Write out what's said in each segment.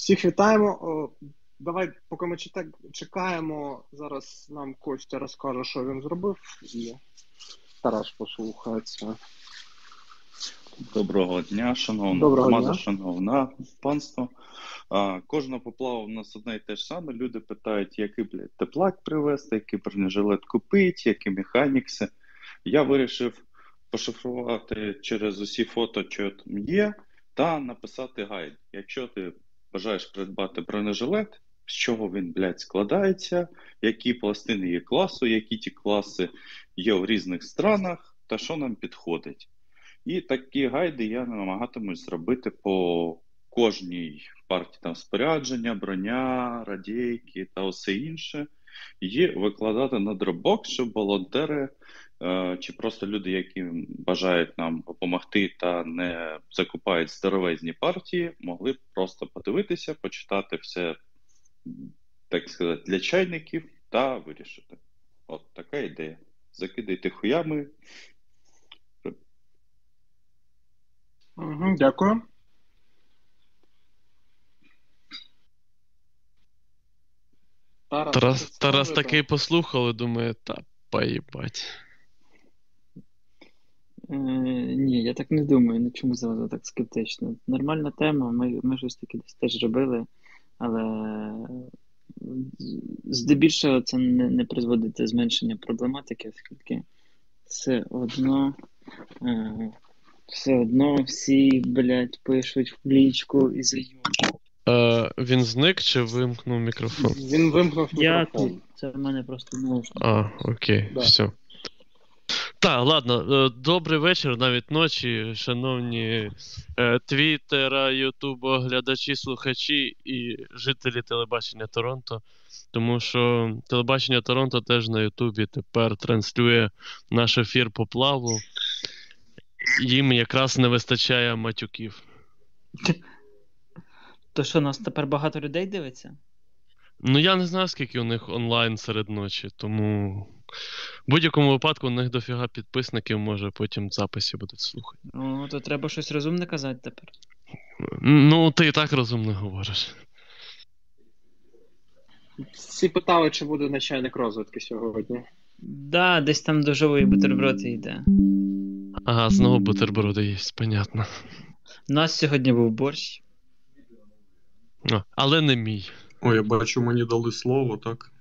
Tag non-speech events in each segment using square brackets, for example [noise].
Всіх вітаємо. Давай, поки ми чекаємо, зараз нам Костя розкаже, що він зробив, і Тарас послухається. Доброго дня, шановна Доброго громада, дня. шановна панство. А, кожна поплава у нас одне і те ж саме. Люди питають, який блядь, теплак привезти, який бронежилет купити, які механікси. Я вирішив пошифрувати через усі фото, що там є, та написати гайд. Якщо ти бажаєш придбати бронежилет, з чого він, блядь, складається, які пластини є класу, які ті класи є в різних странах, та що нам підходить. І такі гайди я намагатимусь зробити по кожній партії там спорядження, броня, радійки та усе інше, і викладати на Dropbox, щоб волонтери чи просто люди, які бажають нам допомогти та не закупають здоровезні партії, могли б просто подивитися, почитати все, так сказати, для чайників та вирішити. От така ідея. Закидайте хуями. Угу, дякую. Тарас, Тарас, Тарас такий послухав і думає, та поїбать. Е, ні, я так не думаю. Ну чому зразу так скептично? Нормальна тема, ми, ми щось таке десь теж робили, але здебільшого це не, не призводить до зменшення проблематики, оскільки все одно, е, все одно всі, блядь, пишуть в лічку і зайомі. Е, він зник чи вимкнув мікрофон? Він вимкнув Я мікрофон. тут, це в мене просто можна. А, окей, Да. все. Так, ладно, е, добрий вечір, навіть ночі, шановні е, Твіттера, Ютуба, глядачі, слухачі і жителі телебачення Торонто. Тому що телебачення Торонто теж на Ютубі тепер транслює наш ефір по плаву. Їм якраз не вистачає матюків. То що, нас тепер багато людей дивиться? Ну, я не знаю, скільки у них онлайн серед ночі, тому в будь-якому випадку у них дофіга підписників, може потім в записі будуть слухати. Ну, то треба щось розумне казати тепер. Ну, ти і так розумно говориш. Всі питали, чи буде начальник розвитки сьогодні. Да, десь там до живої бутерброди йде. Ага, знову бутерброди є, понятно. У нас сьогодні був борщ. А, але не мій. Ой, я бачу, мені дали слово, так?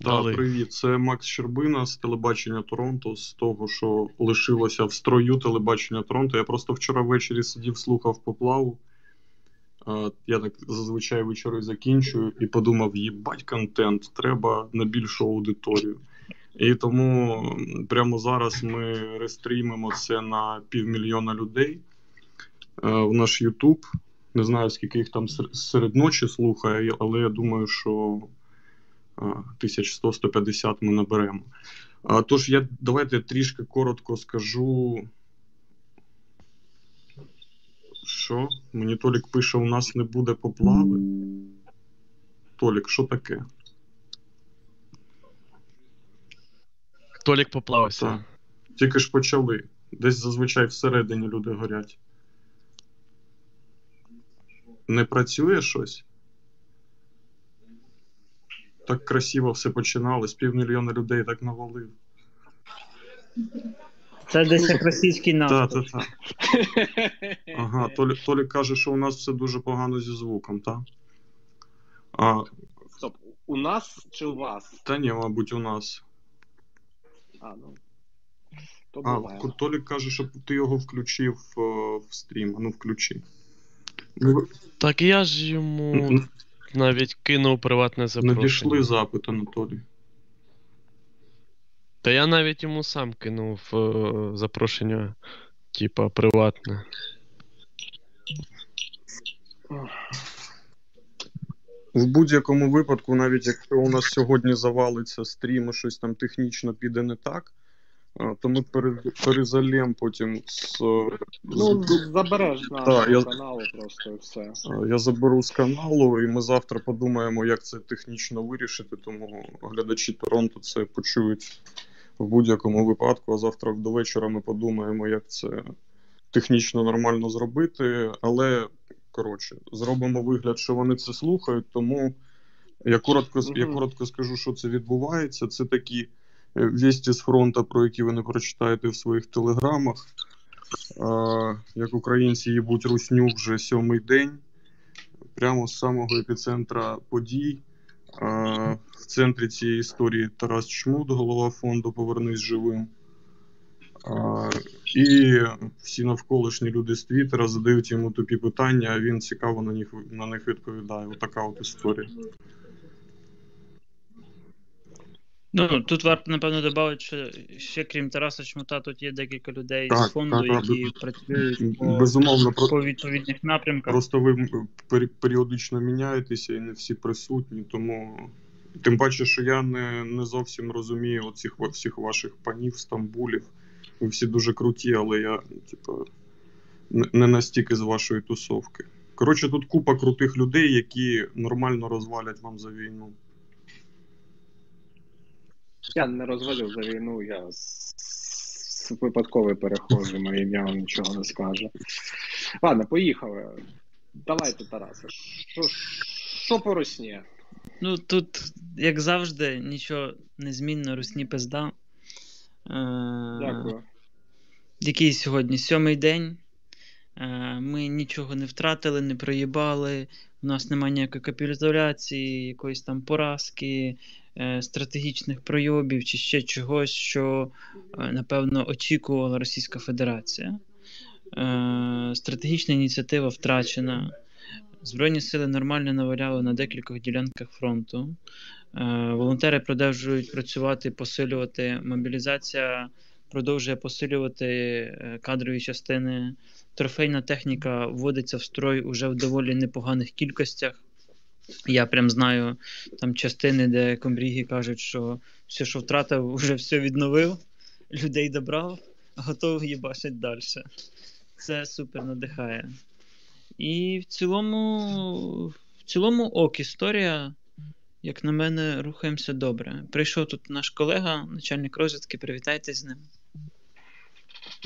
Дали. Так, привіт. Це Макс Щербина з телебачення Торонто, з того, що лишилося в строю телебачення Торонто. Я просто вчора ввечері сидів, слухав поплаву. Я так зазвичай вечори закінчую і подумав: їбать контент, треба на більшу аудиторію. І тому прямо зараз ми рестрімимо це на півмільйона людей в наш Ютуб. Не знаю, скільки їх там серед ночі слухає, але я думаю, що 1100-150 ми наберемо. Тож я давайте трішки коротко скажу. Що? Мені Толік пише: у нас не буде поплави. Толік, що таке? Толік поплавився. Так. Тільки ж почали. Десь зазвичай всередині люди горять. Не працює щось? Так красиво все починалось. Півмільйона людей так навалив. Це десь як російський Так, так, так. Ага, Толік, Толік каже, що у нас все дуже погано зі звуком, так? А, Стоп, у нас чи у вас? та ні, мабуть, у нас. А, ну. То А, буває. Толік каже, щоб ти його включив е, в стрім. Ну, включи. Так я ж йому навіть кинув приватне запрошення. Надійшли запит, Анатолій. Та я навіть йому сам кинув е, запрошення, типа, приватне. В будь-якому випадку, навіть якщо у нас сьогодні завалиться стрім і щось там технічно піде не так, а, то ми пере- перезальємо потім з. Ну, з- забереш Так, нашого я- каналу просто і все. Я заберу з каналу, і ми завтра подумаємо, як це технічно вирішити. Тому глядачі Торонто це почують в будь-якому випадку. А завтра до вечора ми подумаємо, як це технічно нормально зробити. Але коротше, зробимо вигляд, що вони це слухають, тому я коротко, я коротко скажу, що це відбувається. Це такі вісті з фронту, про які ви не прочитаєте в своїх телеграмах. Е, Як українці їбуть русню вже сьомий день, прямо з самого епіцентра подій. Е, В центрі цієї історії Тарас Чмут, голова фонду Повернись живим. І всі навколишні люди з Твіттера задають йому тупі питання, а він цікаво на них, на них відповідає. Отака от історія. Ну, тут варто, напевно, додати, що ще крім Тараса Чмута, тут є декілька людей Так, з фонду, так, так, які без- працюють по, Безумовно, про, по відповідних напрямках. просто ви періодично міняєтеся і не всі присутні, тому. Тим паче, що я не, не зовсім розумію оцих всіх ваших панів, стамбулів. Ви всі дуже круті, але я, типу, не настільки з вашої тусовки. Коротше, тут купа крутих людей, які нормально розвалять вам за війну. Я не розвалив за війну, я випадковий перехожий, моє ім'я вам нічого не скаже. Ладно, поїхали. Давайте, Тарасе. Що, що по русні? Ну, тут, як завжди, нічого незмінно, русні пизда. Е, Дякую. Який сьогодні сьомий день. Е, Ми нічого не втратили, не проїбали. У нас немає ніякої капітуляції, якоїсь там поразки, стратегічних пройобів чи ще чогось, що, е, напевно, очікувала Російська Федерація. Е, Стратегічна ініціатива втрачена. Збройні сили нормально наваляли на декількох ділянках фронту. Е, Волонтери продовжують працювати, посилювати. Мобілізація продовжує посилювати е, кадрові частини. Трофейна техніка вводиться в строй уже в доволі непоганих кількостях. Я прям знаю там частини, де комбріги кажуть, що все, що втратив, [laughs] вже все відновив, людей добрав, готовий їбашить далі. Це супер надихає. І в цілому, в цілому ок, історія, як на мене, рухаємося добре. Прийшов тут наш колега, начальник розвідки, привітайте з ним.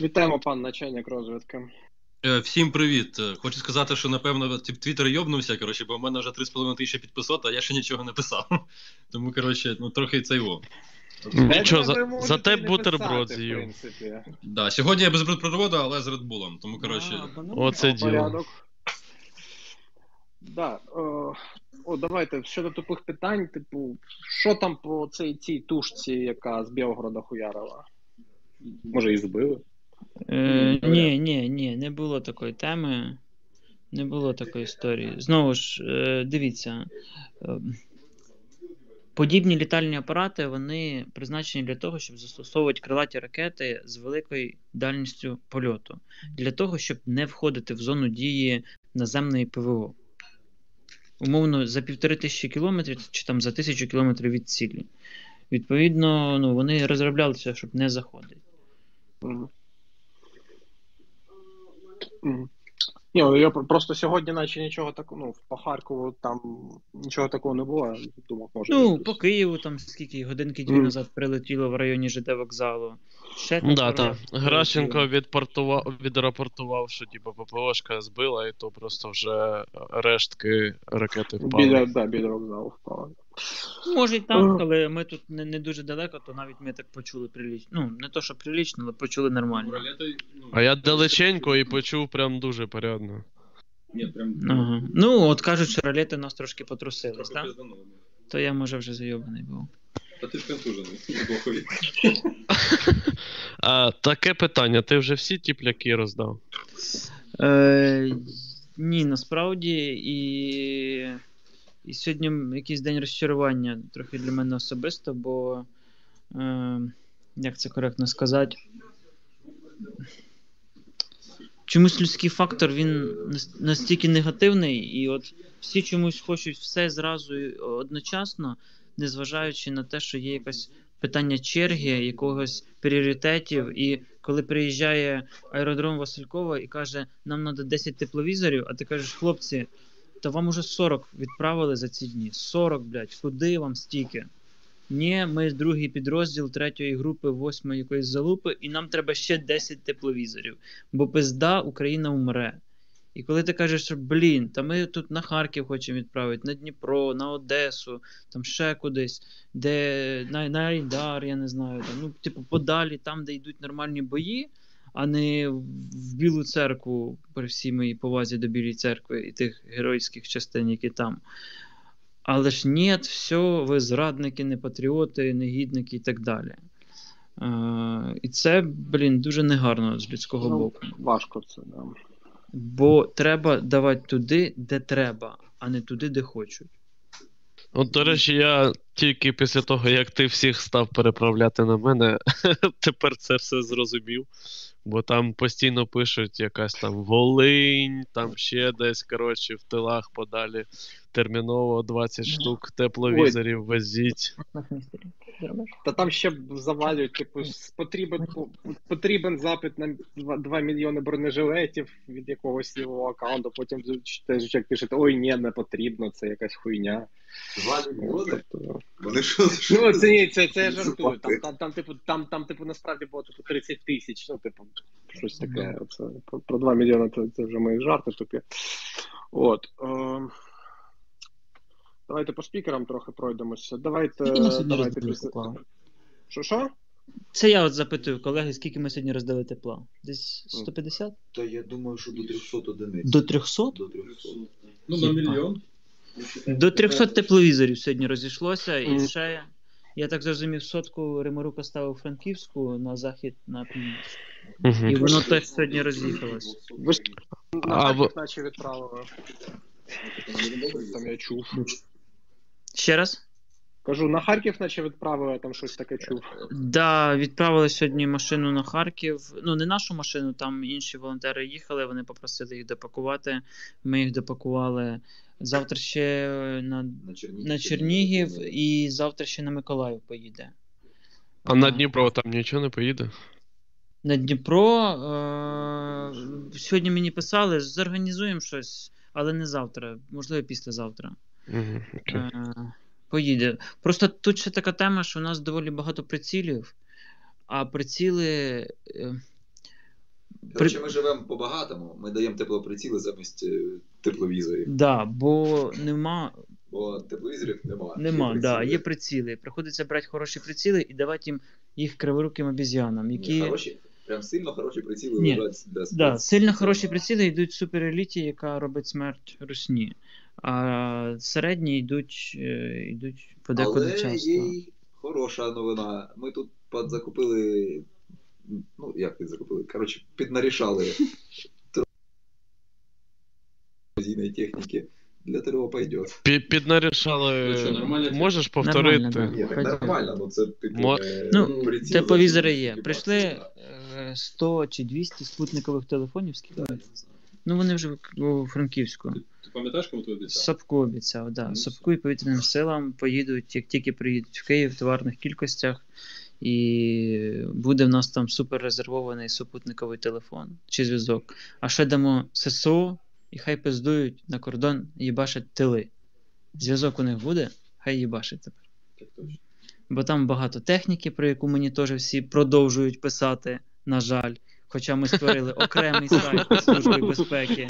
Вітаємо, пан начальник розвідки. Е, Всім привіт. Е, Хочу сказати, що напевно тип Твіттер йобнувся, коротше, бо в мене вже 3,5 тисячі підписот, а я ще нічого не писав. [laughs] Тому, коротше, ну трохи це його. Нічого, за, зате не бутерброд з'їв. Да, сьогодні я без бутерброду, але з редбулом. Тому, коротше, Оце О, діло. Да, о, о, давайте щодо тупих питань, типу, що там по цій цій тушці, яка з Білгорода хуярила? Може, і збили? Е, ні, ні, ні, не було такої теми. Не було такої історії. Знову ж, е, дивіться. е, Подібні літальні апарати вони призначені для того, щоб застосовувати крилаті ракети з великою дальністю польоту, для того, щоб не входити в зону дії наземної ПВО. Умовно, за півтори тисячі кілометрів чи там за тисячу кілометрів від цілі. Відповідно, ну, вони розроблялися, щоб не заходити. Ні, ну, я просто сьогодні, наче нічого такого, ну, по Харкову там нічого такого не було. Думав, може. Ну, якось. по Києву там скільки годинки дві Мгм. назад прилетіло в районі ЖД вокзалу. Ще Да, пару так. раз Гращенко відпортував, відрапортував, що типу ППОшка збила, і то просто вже рештки ракети впали. Біля, да, біля вокзалу впало. Може й так, але ми тут не, не дуже далеко, то навіть ми так почули прилічно. Ну, не то, що прилічно, але почули нормально. ну, А я далеченько і почув прям дуже порядно. Ні, прям Ага. Ну, от кажуть, що ролети нас трошки потрусились, так? То я, може, вже зайобаний був. Та ти ж контужений, [laughs] бохові. Таке питання: ти вже всі ті пляки роздав? Е, ні, насправді і, і сьогодні якийсь день розчарування трохи для мене особисто, бо е, як це коректно сказати? Чомусь людський фактор він настільки негативний, і от всі чомусь хочуть все зразу одночасно, незважаючи на те, що є якесь питання черги, якогось пріоритетів, і коли приїжджає аеродром Василькова і каже, нам треба 10 тепловізорів, а ти кажеш, хлопці, та вам уже 40 відправили за ці дні. 40, блядь, куди вам стільки? Ні, ми другий підрозділ третьої групи, восьмої якоїсь залупи, і нам треба ще 10 тепловізорів. Бо пизда Україна умре. І коли ти кажеш, що блін, та ми тут на Харків хочемо відправити, на Дніпро, на Одесу, там ще кудись, де на, на Айдар, я не знаю, там, ну, типу, подалі, там, де йдуть нормальні бої, а не в Білу церкву, при всій моїй повазі до Білої церкви і тих геройських частин, які там. Але ж ні, все, ви зрадники, не патріоти, негідники і так далі. Е, і це, блін, дуже негарно з людського Ну, боку. Важко це, да. Бо треба давати туди, де треба, а не туди, де хочуть. От, до речі, я тільки після того, як ти всіх став переправляти на мене, [laughs] тепер це все зрозумів. Бо там постійно пишуть якась там Волинь, там ще десь, коротше, в тилах подалі. Терміново 20 штук тепловізорів везіть. Та там ще завалюють, типу, потрібен, потрібен запит на 2, 2 мільйони бронежилетів від якогось лівого аккаунту, потім теж чоловік пише, ой, ні, не потрібно, це якась хуйня. Два мільйони? Тобто, Вони що? Ну, це ні, це, це я жартую. Там, там, там, типу, там, там, типу, насправді було типу 30 тисяч, ну, типу, щось таке. Це, про, про 2 мільйони це, це вже мої жарти тупі. От. Е, давайте по спікерам трохи пройдемося. Давайте. Скільки ми сьогодні давайте роздали після- тепла? Що що? Це я от запитую колеги, скільки ми сьогодні роздали тепла? Десь 150? Та я думаю, що до 300 одиниць. До 300? До 300. Ну, на мільйон. До 300 тепловізорів сьогодні розійшлося, і ще, я так зрозумів, сотку Римарука ставив Франківську на захід, на північ. Угу. І воно теж сьогодні роз'їхалось. Ви ж на наче відправили. Там я чув. Ще раз? Кажу, на Харків наче відправили, там щось таке чув. Да, відправили сьогодні машину на Харків. Ну, не нашу машину, там інші волонтери їхали, вони попросили їх допакувати. Ми їх допакували. Завтра ще на, На Чернігів. на Чернігів і завтра ще на Миколаїв поїде. А на Дніпро там нічого не поїде? На Дніпро е- сьогодні мені писали, зорганізуємо щось, але не завтра, можливо, післязавтра. Окей. Е, поїде. Просто тут ще така тема, що у нас доволі багато прицілів, а приціли. е, Коротше, ми живемо по-багатому, ми даємо теплоприціли замість е, тепловізорів. Да, бо нема, Бо тепловізорів нема. нема, Є да, є приціли. Приходиться брати хороші приціли і давати їм їх криворуким обіз'янам, Ні, хороші, прям сильно хороші приціли Ні, лежать для Да, сильно хороші приціли йдуть в супереліті, яка робить смерть русні. А середні йдуть, е, йдуть подекуди Але часто. є й хороша новина. Ми тут закупили. Ну, як підзакупили? Коротше, піднарішали телевізійної техніки. Для ТРО пойдет. Піднарішали. Ну що, нормально? Можеш Нормально, повторити? да. Ні, так нормально, ну це типу. Мо- е, Ну, приціл Тепловізори є. Прийшли баксів, е, 100 чи 200 спутникових телефонів. Скільки? да. Не. Ну вони вже у Франківську. Ти пам'ятаєш, кому ти обіцяв? Сапку обіцяв, да. Ну, Сапку і повітряним силам поїдуть, як тільки приїдуть в Київ в товарних кількостях, і буде в нас там супер резервований супутниковий телефон чи зв'язок. А ще дамо ССО, і хай пиздують на кордон їбашать тили. Зв'язок у них буде, хай їбашить тепер. Так точно. Бо там багато техніки, про яку мені теж всі продовжують писати, на жаль. Хоча ми створили [laughs] окремий сайт Служби безпеки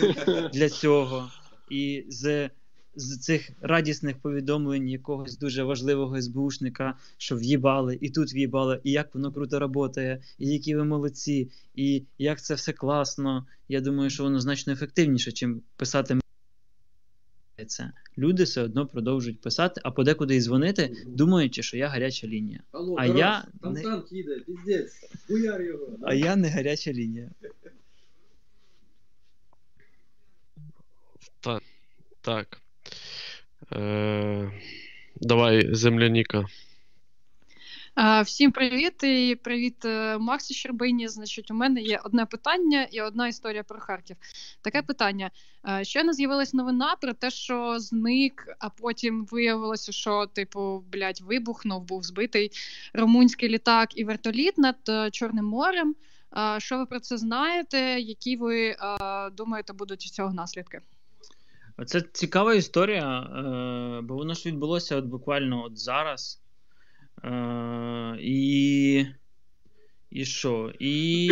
для цього. І з, з цих радісних повідомлень якогось дуже важливого СБУшника, що в'їбали, і тут в'їбали, і як воно круто працює, і які ви молодці, і як це все класно. Я думаю, що воно значно ефективніше, чим писати це. Люди все одно продовжують писати, а подекуди і дзвонити, думаючи, що я гаряча лінія. Алло, А Тарас, я там не- танк їде, піздець, хуяр його. А я не гаряча лінія. Так. Е, давай, земляніка. Всім привіт і привіт е, Максу Щербині. Значить, у мене є одне питання і одна історія про Харків. Таке питання. Е, Щойно з'явилась новина про те, що зник, а потім виявилося, що, типу, блядь, вибухнув, був збитий румунський літак і вертоліт над Чорним морем. Що ви про це знаєте? Які ви думаєте будуть з цього наслідки? Це цікава історія, е, бо воно ж відбулося от буквально от зараз. Е, і І що? І,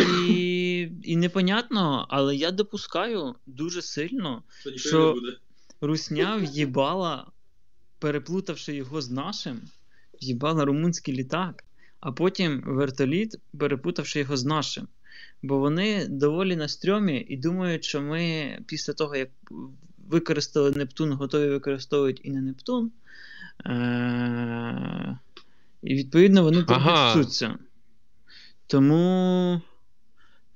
і непонятно, але я допускаю дуже сильно, Що що. Русня в'їбала, переплутавши його з нашим, в'їбала румунський літак, а потім вертоліт, перепутавши його з нашим. Бо вони доволі на стрьомі і думають, що ми після того, як використали Нептун, готові використовувати і не Нептун. Е- і відповідно вони Ага. трясуться. Тому.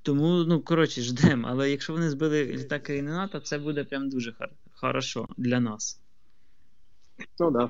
Тому, ну, коротше, ждемо. Але якщо вони збили літак країни НАТО, це буде прям дуже хар- хорошо для нас. Ну да.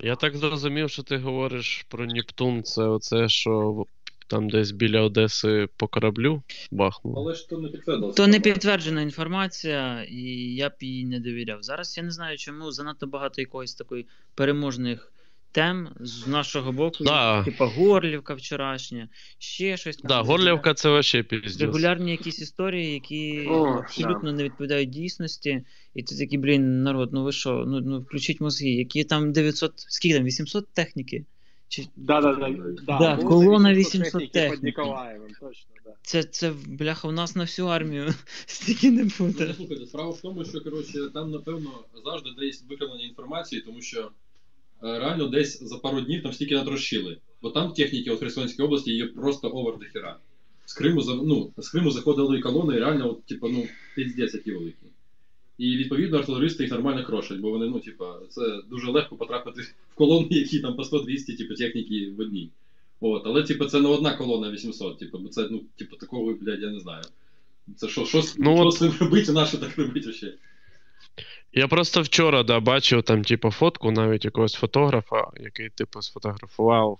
Я так зрозумів, що ти говориш про Нептун, це оце, що там десь біля Одеси по кораблю бахнуло. Але ж то не підтвердилося. То не підтверджена інформація, і я б їй не довіряв. Зараз я не знаю, чому занадто багато якоїсь такої переможних тем з нашого боку. Да. Типа Горлівка вчорашня, ще щось там. Да, Горлівка це вообще піздець. Регулярні якісь історії, які О, абсолютно не відповідають дійсності. І ти такий, блін, народ, ну ви що, ну, ну включіть мозги, які там 900, скільки там, 800 техніки? Чи Да, да, да. Да, колона 800 техніки. Ніколаєвим, точно, да. це, це бляха, у нас на всю армію [laughs] стільки не Ну, слухайте, справа в тому, що коротше, там, напевно, завжди десь викривлення інформації, тому що е, реально десь за пару днів там стільки натрощили. Бо там техніки у Херсонській області є просто овер до хіра. З Криму, ну, з Криму заходили колони, і реально, от, типу, ну, піздець які великі. І відповідно артилеристи їх нормально крошать, бо вони, ну, типа, це дуже легко потрапити в колони, які там по 100-200, типу, техніки в одній. От, але, типу, це не одна колона 800, типу, бо це, ну, типу, такого, блядь, я не знаю. Це що, що, Ну, що от- з цим робити, наше так робити ще? Я просто вчора да, бачив там, типу, фотку навіть якогось фотографа, який, типу, сфотографував,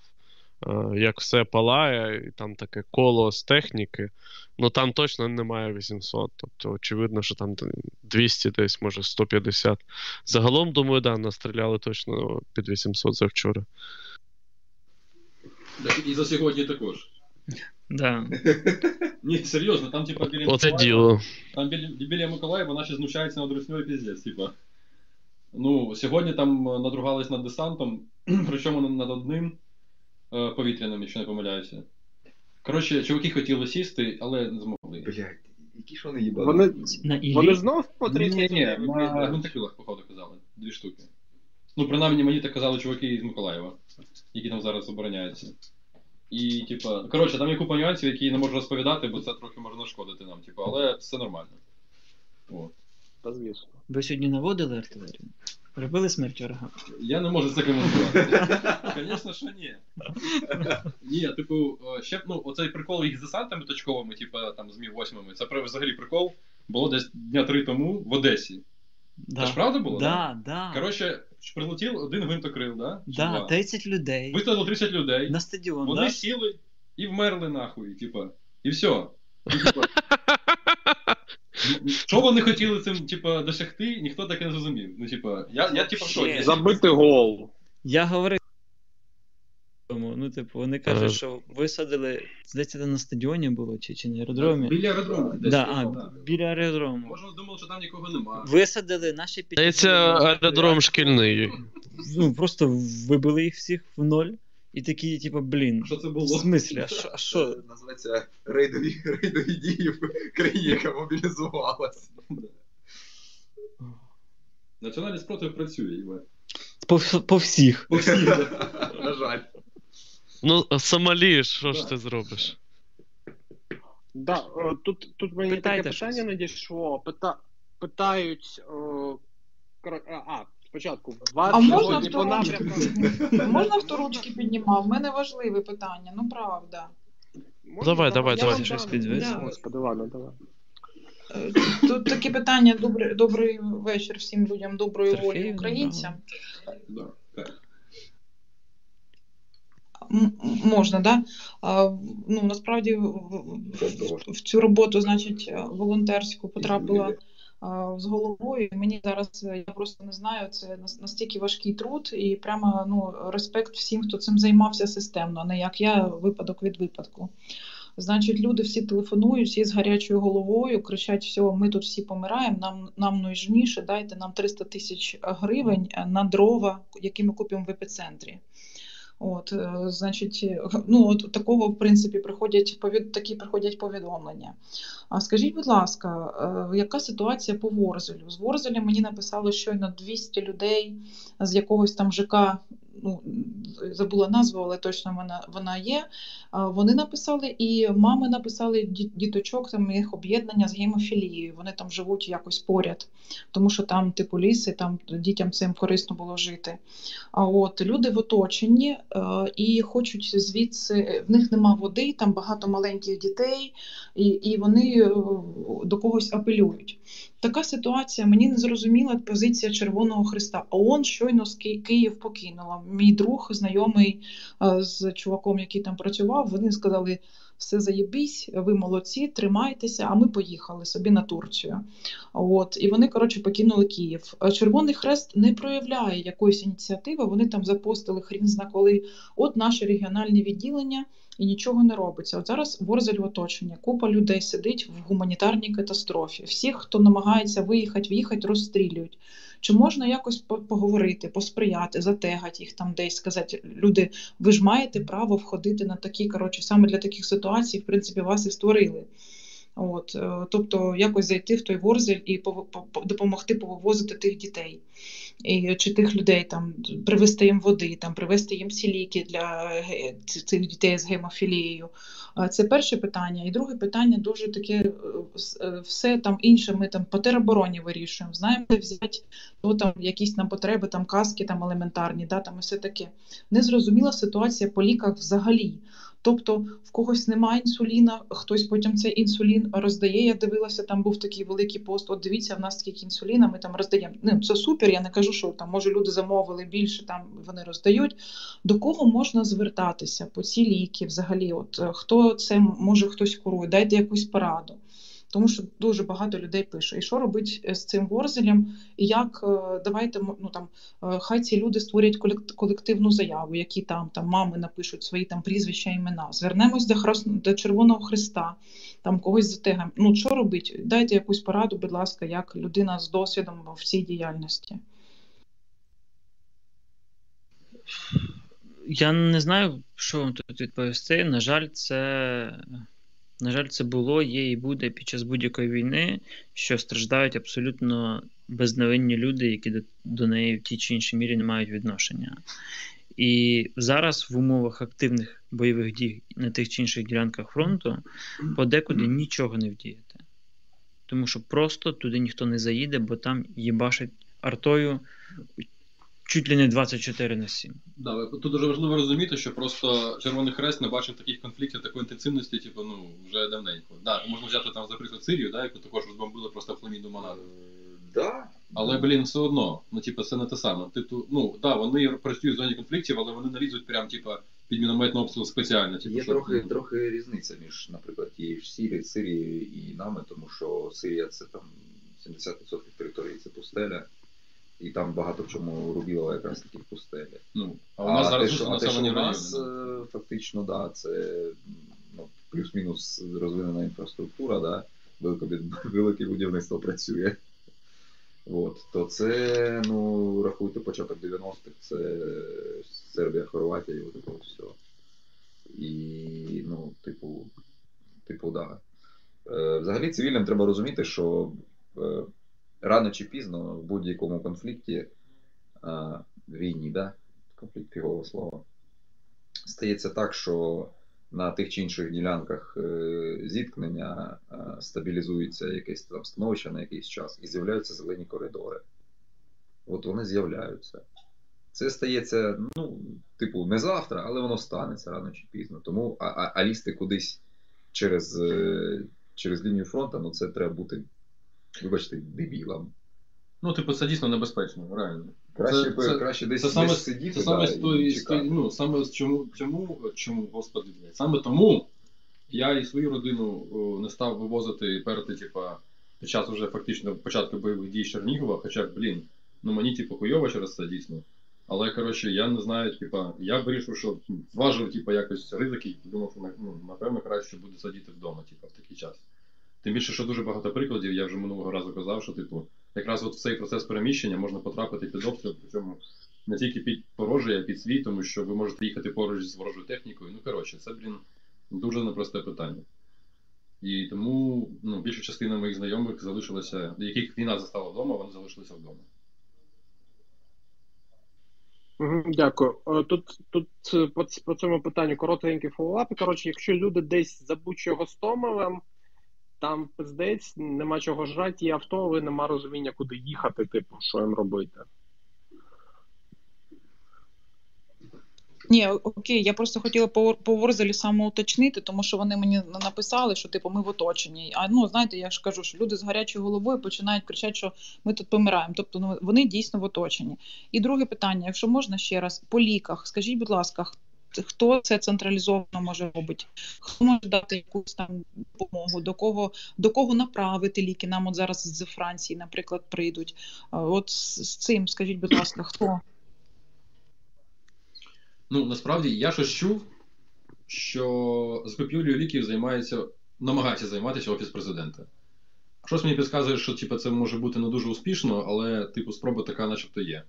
як все палає, і там таке коло з техніки. Ну там точно немає 800. Тобто, очевидно, що там 200 десь, може 150. Загалом, думаю, да, настріляли точно під 800 за вчора. І за сьогодні також. Да. [laughs] Ні, серйозно, там, типа, біля Оце Миколаєва- діло. Там біля, біля Миколаєва наші знущаються над русньою піздець, типа. Ну, сьогодні там е, надругались над десантом, [clears throat] причому над одним е, повітряним, якщо не помиляюся. Коротше, чуваки хотіли сісти, але не змогли. Блядь, які ж вони їбали. Вони, На вони знов по Ні, ні, на гвинтокрилах, походу, казали. Дві штуки. Ну, принаймні, мені так казали чуваки з Миколаєва, які там зараз обороняються. І, типа, коротше, там є купа нюансів, які я не можу розповідати, бо це трохи може нашкодити нам, типа, але все нормально. О. Та звісно. Ви сьогодні наводили артилерію? Робили смерть ворога? Я не можу це коментувати. Звісно, що ні. Ні, типу, ще б, ну, оцей прикол їх з десантами точковими, типу, там, з Мі 8 це взагалі прикол. Було десь дня три тому в Одесі. Да. Це ж правда було? Да, да. Коротше, прилетів один гвинтокрил, да? Чи да, два? 30 людей Вистрілило 30 людей. на стадіон, Вони да? сіли і вмерли нахуй, типа. І все. І, [laughs] Що вони хотіли цим, типа, досягти, ніхто так і не зрозумів. Ну, типа, я, я типа. Я, Забити гол. Я говорив. Ну, типу, вони кажуть, що висадили, здається, це на стадіоні було чи, чи на аеродрomі. Біля аеродрому. десь Да, а, да. біля аеродрому. Можна думали, що там нікого нема. Висадили наші Здається, аеродром шкільний. Ну, просто вибили їх всіх в ноль. І такі, типу, блін. Що це було? В смислі, а що? Що? називається рейдові, рейдові дії в країні, яка мобілізувалася. Національний спротив працює, Іва. По, по всіх. По всіх, да. [laughs] На жаль. Ну, Сомалі, що ж ти зробиш? Да, е, тут, тут мені Питайте таке питання щось. надійшло. Пита, питають. О, а, спочатку. А можна сьогодні по напрямкам. Можна хто ручки піднімав? У мене важливе питання, ну правда. Давай, давай, давай. Щось дам. Господи, ладно, давай. Е, Тут таке питання, добрий, добрий вечір всім людям, доброї волі українцям. Можна, да? Ну, насправді в, в, в цю роботу, значить, волонтерську потрапила з головою. Мені зараз е, я просто не знаю, це настільки важкий труд, і прямо ну, респект всім, хто цим займався системно, не як я випадок від випадку. Значить, люди всі телефонують, всі з гарячою головою, кричать: все, ми тут всі помираємо, нам, нам нужніше, дайте нам 300 тисяч гривень на дрова, які ми купимо в епіцентрі. От, е, значить, е, [laughs] ну от такого в принципі приходять повід... такі приходять повідомлення. А скажіть, будь ласка, е, яка ситуація по Ворзелю? З Ворзеля мені написали щойно 200 людей з якогось там ЖК ну, забула назву, але точно вона вона є. Вони написали, і мами написали діточок, там їх об'єднання з гемофілією. Вони там живуть якось поряд, тому що там, типу, ліси, там дітям цим корисно було жити. А от люди в оточенні е, і хочуть звідси, в них нема води, там багато маленьких дітей, і, і вони е, до когось апелюють. Така ситуація мені не зрозуміла позиція Червоного Христа. ООН щойно з Київ покинула. Мій друг, знайомий е, з чуваком, який там працював, вони сказали: все заєбісь, ви молодці, тримайтеся, а ми поїхали собі на Турцію. От І вони, коротше, покинули Київ. Червоний Хрест не проявляє якоїсь ініціативи. Вони там запостили хрін зна коли. От наше регіональне відділення і нічого не робиться. От зараз Ворзель в оточенні, купа людей сидить в гуманітарній катастрофі. Всіх, хто намагається виїхати, в'їхати, розстрілюють. Чи можна якось поговорити, посприяти, затегати їх там десь, сказати, люди, ви ж маєте право входити на такі, коротше, саме для таких ситуацій, в принципі, вас і створили. От, е, Тобто якось зайти в той ворзель і допомогти повивозити тих дітей і, чи тих людей, там, привезти їм води, там, привезти їм всі ліки для цих дітей з гемофілією. Це перше питання. І друге питання дуже таке: е, е, все там інше. Ми там по теробороні вирішуємо. Знаємо, де взяти то там якісь нам потреби, там каски там елементарні, да, там і все таке. Незрозуміла ситуація по ліках взагалі. Тобто в когось немає інсуліна, хтось потім цей інсулін роздає. Я дивилася, там був такий великий пост. От дивіться, в нас скільки інсуліна, ми там роздаємо. Ну, Це супер. Я не кажу, що там може люди замовили більше, там вони роздають. До кого можна звертатися по ці ліки? Взагалі, от е, хто це може хтось курує? Дайте якусь пораду тому що дуже багато людей пише. І що робить е, з цим ворзелем? І як е, давайте ну там е, хай ці люди створять колективну заяву, які там там мами напишуть свої там прізвища, імена. Звернемось до Хрос... до Червоного Христа, там когось затегаємо. Ну що робить? Дайте якусь пораду, будь ласка, як людина з досвідом в цій діяльності. Я не знаю, що вам тут відповісти. На жаль, це на жаль, це було, є і буде під час будь-якої війни, що страждають абсолютно безневинні люди, які до, до неї в тій чи іншій мірі не мають відношення. І зараз в умовах активних бойових дій на тих чи інших ділянках фронту подекуди нічого не вдіяти. Тому що просто туди ніхто не заїде, бо там їбашать артою чуть ли не 24 на 7. Да, тут дуже важливо розуміти, що просто Червоний Хрест не бачив таких конфліктів, такої інтенсивності, типу, ну, вже давненько. Да, можна взяти там, наприклад, Сирію, да, яку також розбомбили просто фламіду Монаду. Да. Але, блін, все одно, ну, типу, це не те саме. Типу, ну, да, вони працюють в зоні конфліктів, але вони налізуть прям, типу, під мінометний обстріл спеціально. Типу, Є щоб... трохи трохи різниця між, наприклад, тією ж Сирією, Сирією і нами, тому що Сирія це там 70% території це пустеля і там багато в чому рубіло якраз таки в пустелі. Ну, а у нас а зараз те, що, а те, що у нас да. фактично, да, це ну, плюс-мінус розвинена інфраструктура, да, велике, [laughs] велике будівництво працює. От, то це, ну, рахуйте, початок 90-х, це Сербія, Хорватія і от все. І, ну, типу, типу, да. Е, взагалі цивільним треба розуміти, що е, рано чи пізно в будь-якому конфлікті, а, війні, да? конфлікт його слова, стається так, що на тих чи інших ділянках е, зіткнення стабілізується якесь там становище на якийсь час і з'являються зелені коридори. От вони з'являються. Це стається, ну, типу, не завтра, але воно станеться рано чи пізно. Тому а, а, а лізти кудись через е, через лінію фронту, ну це треба бути вибачте, дебілам. Ну, типу, це дійсно небезпечно, реально. Краще це, краще десь, це саме, десь сидіти. Це саме да, з тої, ну, саме з чому, чому, чому, господи, блядь, саме тому я і свою родину о, не став вивозити перти, типа, під час вже фактично початку бойових дій з Чернігова, хоча, блін, ну мені, типу, хуйово через це дійсно. Але, коротше, я не знаю, типа, я вирішив, що зважив, типа, якось ризики і думав, що ну, напевно краще буде сидіти вдома, типа, в такий час. Тим більше, що дуже багато прикладів, я вже минулого разу казав, що типу, якраз от в цей процес переміщення можна потрапити під обстріл, причому не тільки під порожий, а під свій, тому що ви можете їхати поруч з ворожою технікою. Ну, коротше, це, блін, дуже непросте питання. І тому ну, більша частина моїх знайомих залишилася, яких війна застала вдома, вони залишилися вдома. Дякую. Е, Тут, тут е, по, по цьому питанню коротенький фоллап. Коротше, якщо люди десь за Бучого Гостомелем, там пиздець, нема чого жрати, є авто, але нема розуміння, куди їхати, типу, що їм робити. Ні, окей, я просто хотіла по, по Ворзелі саме уточнити, тому що вони мені написали, що типу ми в оточенні. А ну знаєте, я ж кажу, що люди з гарячою головою починають кричати, що ми тут помираємо. Тобто, ну вони дійсно в оточенні. І друге питання, якщо можна ще раз, по ліках, скажіть, будь ласка, хто це централізовано може робити? Хто може дати якусь там допомогу? До кого до кого направити ліки? Нам от зараз з Франції, наприклад, прийдуть. От з, з цим, скажіть, будь ласка, хто? Ну, насправді я щось чув, що закупівлею ліків займається, намагається займатися Офіс президента. Щось мені підказує, що типу, це може бути не дуже успішно, але типу спроба така, начебто, є.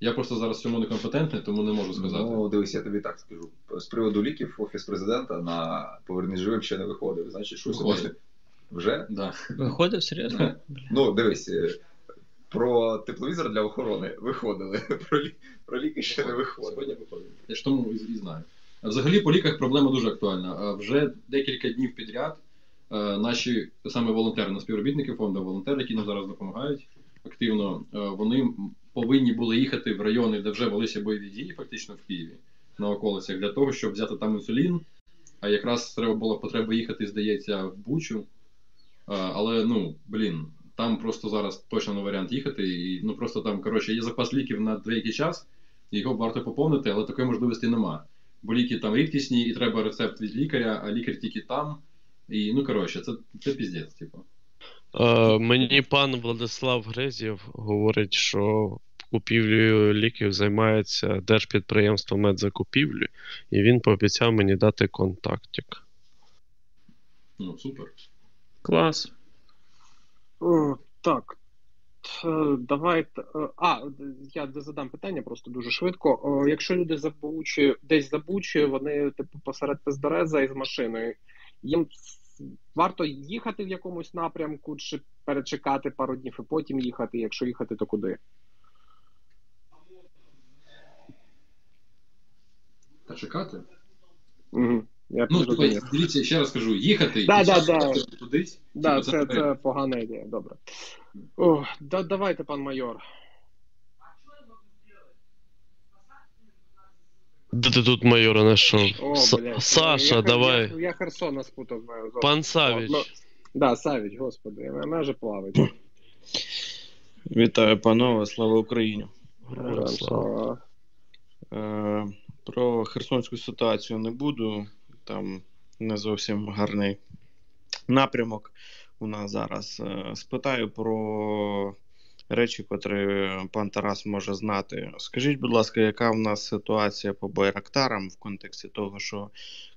Я просто зараз в цьому некомпетентний, тому не можу сказати. Ну, дивись, я тобі так скажу. З приводу ліків офіс президента на поверні живим ще не виходив. Значить, щось Виходить. вже. Да. Виходив серйозно? Ну, дивись, е, про тепловізор для охорони виходили. [laughs] Про, лі... про ліки ще не виходили. Сьогодні виходить. Я ж тому і, і знаю. Взагалі по ліках проблема дуже актуальна. Вже декілька днів підряд е, наші саме волонтери, не співробітники фонду, волонтери, які нам зараз допомагають активно, е, вони повинні були їхати в райони, де вже велися бойові дії, фактично в Києві, на околицях, для того, щоб взяти там інсулін. А якраз треба було потреба їхати, здається, в Бучу. Але ну, блін, там просто зараз точно не варіант їхати. І ну просто там, коротше, є запас ліків на деякий час, його варто поповнити, але такої можливості нема. Бо ліки там рідкісні, і треба рецепт від лікаря, а лікар тільки там. І ну коротше, це, це піздець, типу. Е, мені пан Владислав Грезєв говорить, що купівлею ліків займається держпідприємство медзакупівлі, і він пообіцяв мені дати контактик. Ну, супер. Клас. О, так. Е, Давайте. е, А, я задам питання просто дуже швидко. О, Якщо люди забучі, десь забучі, вони типу посеред Пездереза із машиною, їм варто їхати в якомусь напрямку чи перечекати пару днів і потім їхати. Якщо їхати, то куди? Та чекати? Угу. Я Ну, типу, дивіться, ще раз кажу, їхати Да, і да, да. кудись. Да, типу, це, це це погана ідея. Добре. О, да, давайте, пан майор. Де ти тут майора знайшов? О, блядь. Саша, я, давай. Я, я Херсона спутав. знаю. Пан Савіч. О, ну, да, Савіч, господи, мене вже плавить. Вітаю, панове, слава Україні. Героям слава. Е, про херсонську ситуацію не буду. Там не зовсім гарний напрямок у нас зараз. Е, спитаю про речі, котрі пан Тарас може знати. Скажіть, будь ласка, яка в нас ситуація по байрактарам в контексті того, що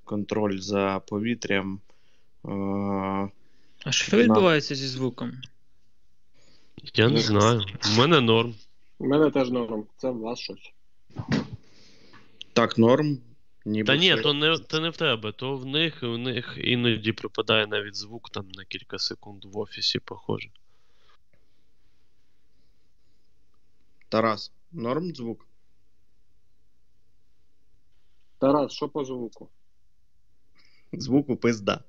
контроль за повітрям. Е, А що відбувається зі звуком? Я не знаю. У мене норм. У мене теж норм. Це у вас щось. Так, норм. Ніби Та ні, то не, то не в тебе, то в них, і в них іноді пропадає навіть звук там на кілька секунд в офісі, похоже. Тарас, норм звук? Тарас, що по звуку? Звуку пизда.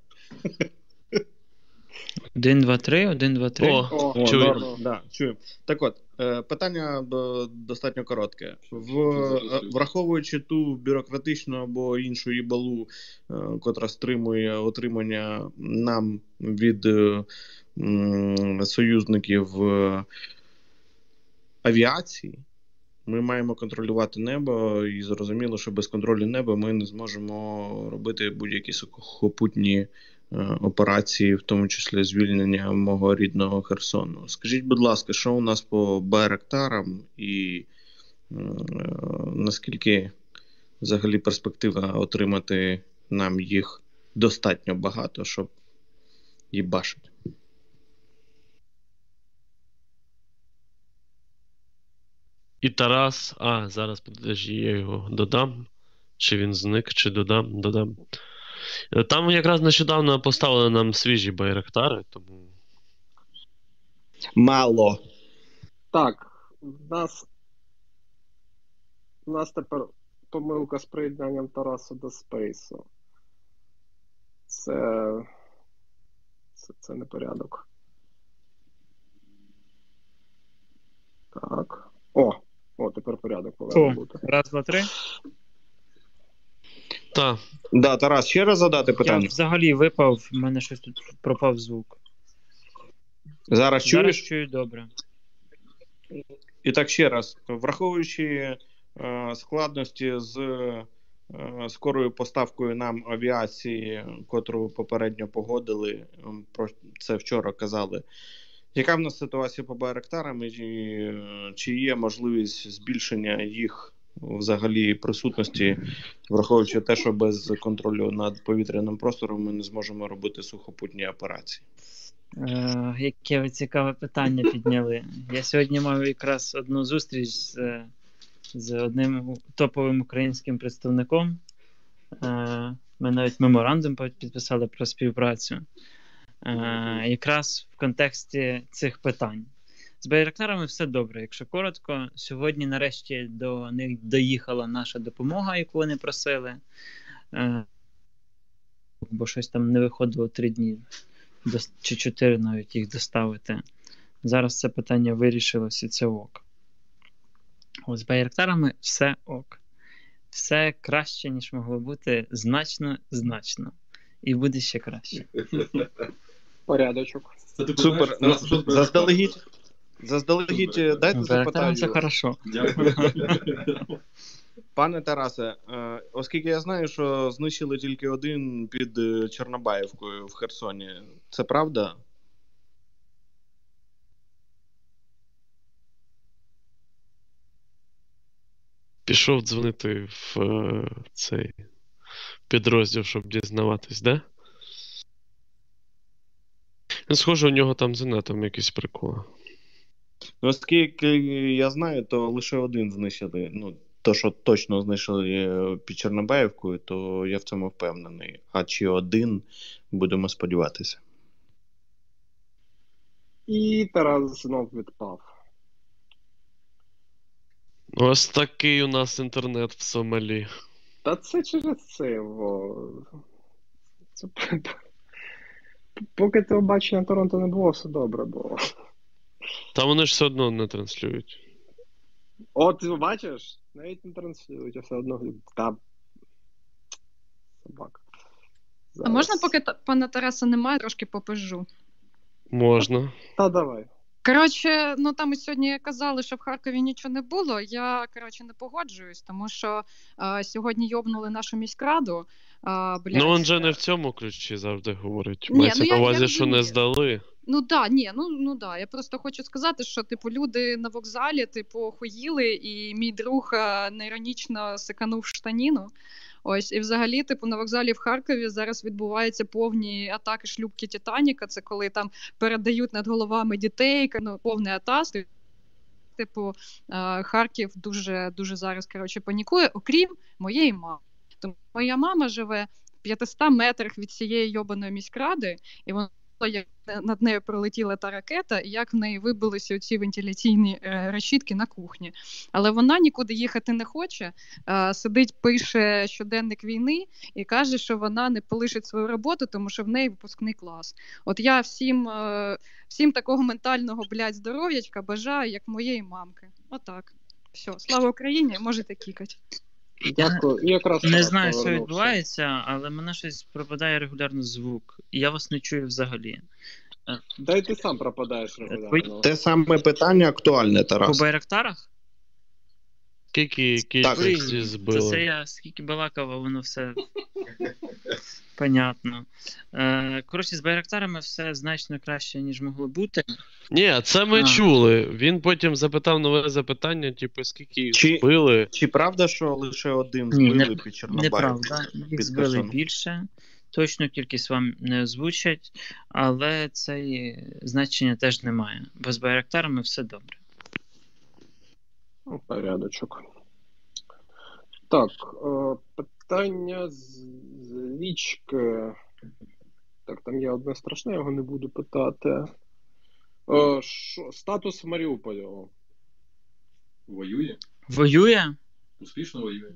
Один, два, три, один, два, три. О, О, чую. норм, да, чую. Так от, е, питання достатньо коротке. В, е, враховуючи ту бюрократичну або іншу їбалу, е, котра стримує отримання нам від е, м, союзників е, авіації, ми маємо контролювати небо, і зрозуміло, що без контролю неба ми не зможемо робити будь-які сухопутні е, операції, в тому числі звільнення мого рідного Херсону. Скажіть, будь ласка, що у нас по Байрактарам і е, наскільки взагалі перспектива отримати нам їх достатньо багато, щоб їбашити? І Тарас. А, зараз подожди, я його додам. Чи він зник, чи додам, додам. Е, Там якраз нещодавно поставили нам свіжі байрактари, тому. Мало. Так, в нас. У нас тепер помилка з приєднанням Тарасу до спейсу. Це. Це, це не порядок. Так. О! О, тепер порядок повинен О, бути. раз, два, три. Так. Да, Тарас, ще раз задати питання. Я взагалі випав, в мене щось тут пропав звук. Зараз Зараз чую добре. І так ще раз, враховуючи е, складності з е, скорою поставкою нам авіації, котру попередньо погодили, про це вчора казали. Яка в нас ситуація по байрактарам і е, чи є можливість збільшення їх взагалі присутності, враховуючи те, що без контролю над повітряним простором ми не зможемо робити сухопутні операції? Е, яке ви цікаве питання підняли. Я сьогодні мав якраз одну зустріч з, з одним топовим українським представником. Е, ми навіть меморандум підписали про співпрацю. Е, якраз в контексті цих питань. З байрактарами все добре. Якщо коротко, сьогодні нарешті до них доїхала наша допомога, яку вони просили. Е, бо щось там не виходило три дні чи чотири навіть їх доставити. Зараз це питання вирішилось і це ок. От з байрактарами все ок. Все краще, ніж могло бути, значно, значно. І буде ще краще. [laughs] Порядочок. Це ти Супер. Ну, ти заздалегідь, заздалегідь дайте запитання. все хорошо. Дякую. [laughs] Пане Тарасе, е, оскільки я знаю, що знищили тільки один під е, Чорнобаївкою в Херсоні, це правда? Пішов дзвонити в е, цей підрозділ, щоб дізнаватись, де? Ну, Схоже, у нього там з інетом якісь приколи. Ну, Оскільки я знаю, то лише один знищили. Ну, то, що точно знищили е, під Чорнобаївкою, то я в цьому впевнений. А чи один, будемо сподіватися. І Тарас знов відпав. Ось такий у нас інтернет в Сомалі. Та це через це. Во... Це... Поки телебачення Торонто не було, все добре було. Та вони ж все одно не транслюють. От ти бачиш, навіть не транслюють, а все одно та собака. А можна, поки пана Тараса немає, трошки попижу. Можна. Та давай. Коротше, ну там і сьогодні казали, що в Харкові нічого не було. Я коротше не погоджуюсь, тому що е, сьогодні йобнули нашу міськраду. Е, блядь, Ну, он же не в цьому ключі завжди говорить. Ні, Мається ну, на я- я увазі, що не здали. Ну да, ні, ну ну да. Я просто хочу сказати, що типу люди на вокзалі, типу, охуїли, і мій друг е, неіронічно секанув штаніну. Ось, і взагалі, типу, на вокзалі в Харкові зараз відбуваються повні атаки шлюбки Титаніка. Це коли там передають над головами дітей, ну, повний атас. Типу, е, Харків дуже дуже зараз коротше панікує, окрім моєї мами. Тому моя мама живе в 500 метрах від цієї йобаної міськради, і вона як над нею пролетіла та ракета, і як в неї вибилися ці вентиляційні е, решітки на кухні. Але вона нікуди їхати не хоче. сидить, пише щоденник війни і каже, що вона не полишить свою роботу, тому що в неї випускний клас. От я всім, е, всім такого ментального блядь, здоров'ячка бажаю, як моєї мамки. Отак. Все, слава Україні, можете кікати. Дякую. І якраз Не знаю, що відбувається, але мене щось пропадає регулярно звук. І я вас не чую взагалі. Та й ти сам пропадаєш регулярно. Те саме питання актуальне, По Тарас. байрактарах? Скільки кількості То це збили? я скільки балакав, воно все [laughs] понятно. Е, коротше, з байрактарами все значно краще, ніж могло бути. Ні, це ми А. чули. Він потім запитав нове запитання, типу, скільки їх Чи- збили. Чи правда, що лише один Ні, збили не- під Чорнобаївкою? Неправда, їх під збили більше. Точну кількість вам не озвучать, але це значення теж немає. Бо з байрактарами все добре. Ну, Порядочок. Так, е, питання з, річки. Так, там є одне страшне, я його не буду питати. Е, що, статус в Маріуполі. Воює. Воює? Успішно воює.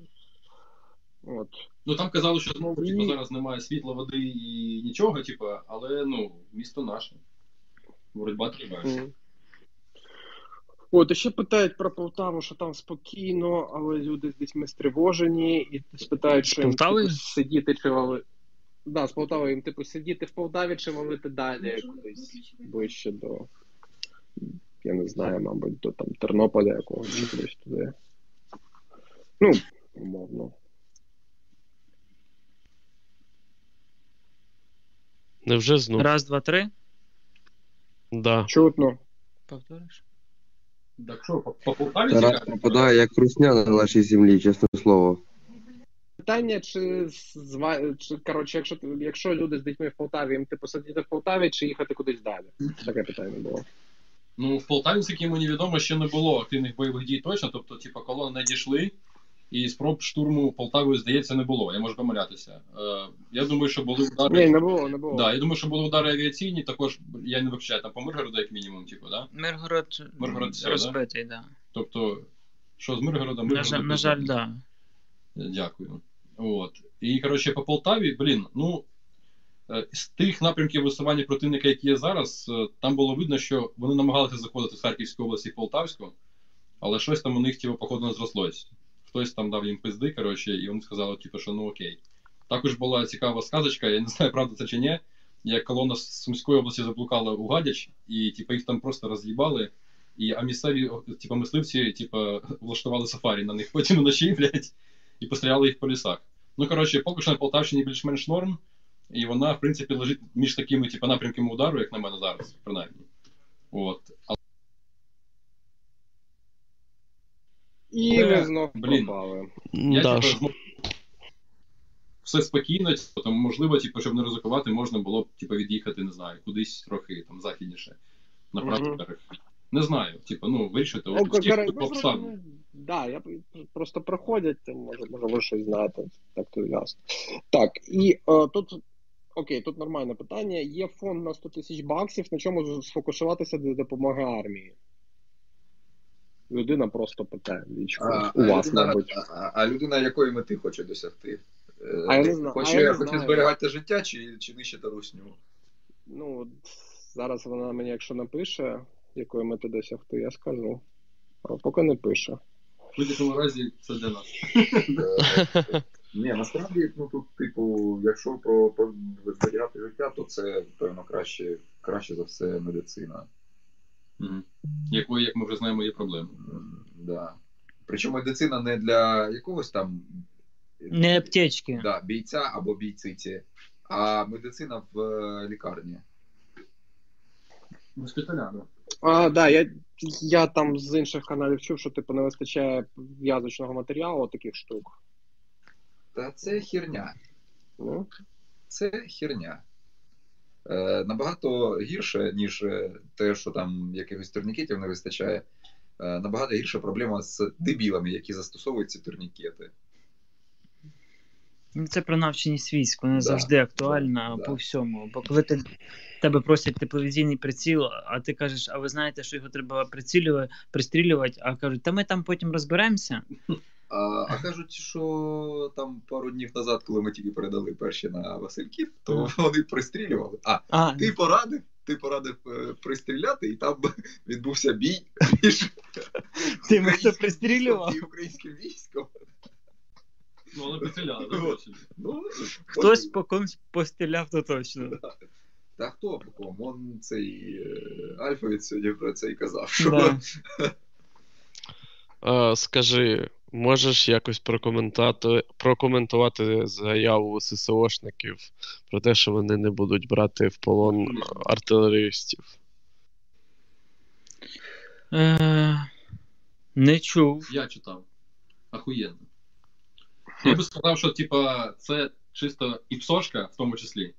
От. Ну там казали, що знову типу, зараз немає світла, води і нічого, типу, але ну, місто наше. Боротьба триває. От, і ще питають про Полтаву, що там спокійно, але люди з дітьми стривожені, і спитають, що їм типу, сидіти чи валити. Да, з Полтави їм, типу, сидіти в Полтаві чи валити далі кудись ближче до. Я не знаю, мабуть, до там Тернополя якогось чи кудись туди. Ну, умовно. Невже знов? Раз, два, три. Да. Чутно. Повториш? Так що, по, по Полтаві Тарас пропадає як русня на нашій землі, чесне слово. Питання, чи, чи коротше, якщо, якщо люди з дітьми в Полтаві, їм типу сидіти в Полтаві чи їхати кудись далі? Таке питання було. Ну, в Полтаві, як мені відомо, ще не було активних бойових дій точно. Тобто, типу, колони не дійшли, і спроб штурму Полтавою, здається, не було. Я можу помилятися. Е, я думаю, що були удари. Ні, не було, не було. Да, я думаю, що були удари авіаційні, також я не вивчаю там по Миргороду, як мінімум, типу, да? Миргород, Миргород все, розбитий, так. Да. Тобто, що з Миргорода, На, жаль, на жаль, да. Дякую. От. І, коротше, по Полтаві, блін, ну. е, З тих напрямків висування противника, які є зараз, е, там було видно, що вони намагалися заходити з Харківської області в Полтавську, але щось там у них, типу, походу, не зрослось. Хтось там дав їм пизди, коротше, і вони сказали, типу, що ну окей. Також була цікава сказочка, я не знаю, правда це чи ні, як колона з Сумської області заблукала у Гадяч, і типу, їх там просто роз'їбали. І, а місцеві, типу, мисливці, типу, влаштували сафарі на них потім вночі, [laughs] блядь, і постріляли їх по лісах. Ну, коротше, поки що на Полтавщині більш-менш норм, і вона, в принципі, лежить між такими, типу, напрямками удару, як на мене зараз, принаймні. От. Але, І ви знов блін, пропали. Я, Да, типу, ж. все спокійно, типу, там, можливо, типу, щоб не ризикувати, можна було б типу, від'їхати, не знаю, кудись трохи там західніше, на правий Мгм. берег. Не знаю, типу, ну, вирішити Ну, от, ну, да, я п- просто проходять, то може, може ви щось знаєте, так то ясно. Так, і е, тут, окей, тут нормальне питання. Є фонд на 100 тисяч баксів, на чому сфокусуватися для допомоги армії? Людина просто питає вічку. А, У вас, людина, мабуть. а, а людина якої мети хоче досягти? Е, А я не знаю, Хоче, а я не хоче знаю. зберігати життя чи, чи нищити русню? Ну, от зараз вона мені, якщо напише, якої мети досягти, я скажу. А поки не пише. В будь-якому разі це для нас. [laughs] Е, Ні, насправді, ну тут, типу, якщо про, про зберігати життя, то це, певно, краще, краще за все медицина. Якої, як ми вже знаємо, є проблеми. Да. Причому медицина не для якогось там Не аптечки. да, бійця або бійциці, а медицина в е, лікарні. Госпіталя, да. А, да, я, я там з інших каналів чув, що типу не вистачає в'язочного матеріалу таких штук. Та це херня. Ну, Це херня. Е, набагато гірше, ніж е, те, що там якихось турнікетів не вистачає. Е, набагато гірша проблема з дебілами, які застосовують ці турнікети. Ну, Це про навченість військ, вона Да, завжди актуальна да. по всьому. Бо коли ти, тебе просять тепловізійний приціл, а ти кажеш, а ви знаєте, що його треба прицілювати, пристрілювати, а кажуть, та ми там потім розберемося. [laughs] А, а кажуть, що там пару днів назад, коли ми тільки передали перші на Васильків, то вони пристрілювали. А, А, ти порадив, ти порадив е, пристріляти, і там [laughs] відбувся бій між ти українським пристрілював? і українським військом. Ну, Ну, да, точно. Ну, Хтось по комусь постріляв, то точно. Та хто по кому? Он цей е, Альфовець сьогодні про це і казав. Що [laughs] [laughs] скажи, можеш якось прокоментувати, прокоментувати заяву ССОшників про те, що вони не будуть брати в полон артилеристів? Е, не чув. Я читав. Ахуєнно. Я би сказав, що, типа, це чисто іпсошка, в тому числі.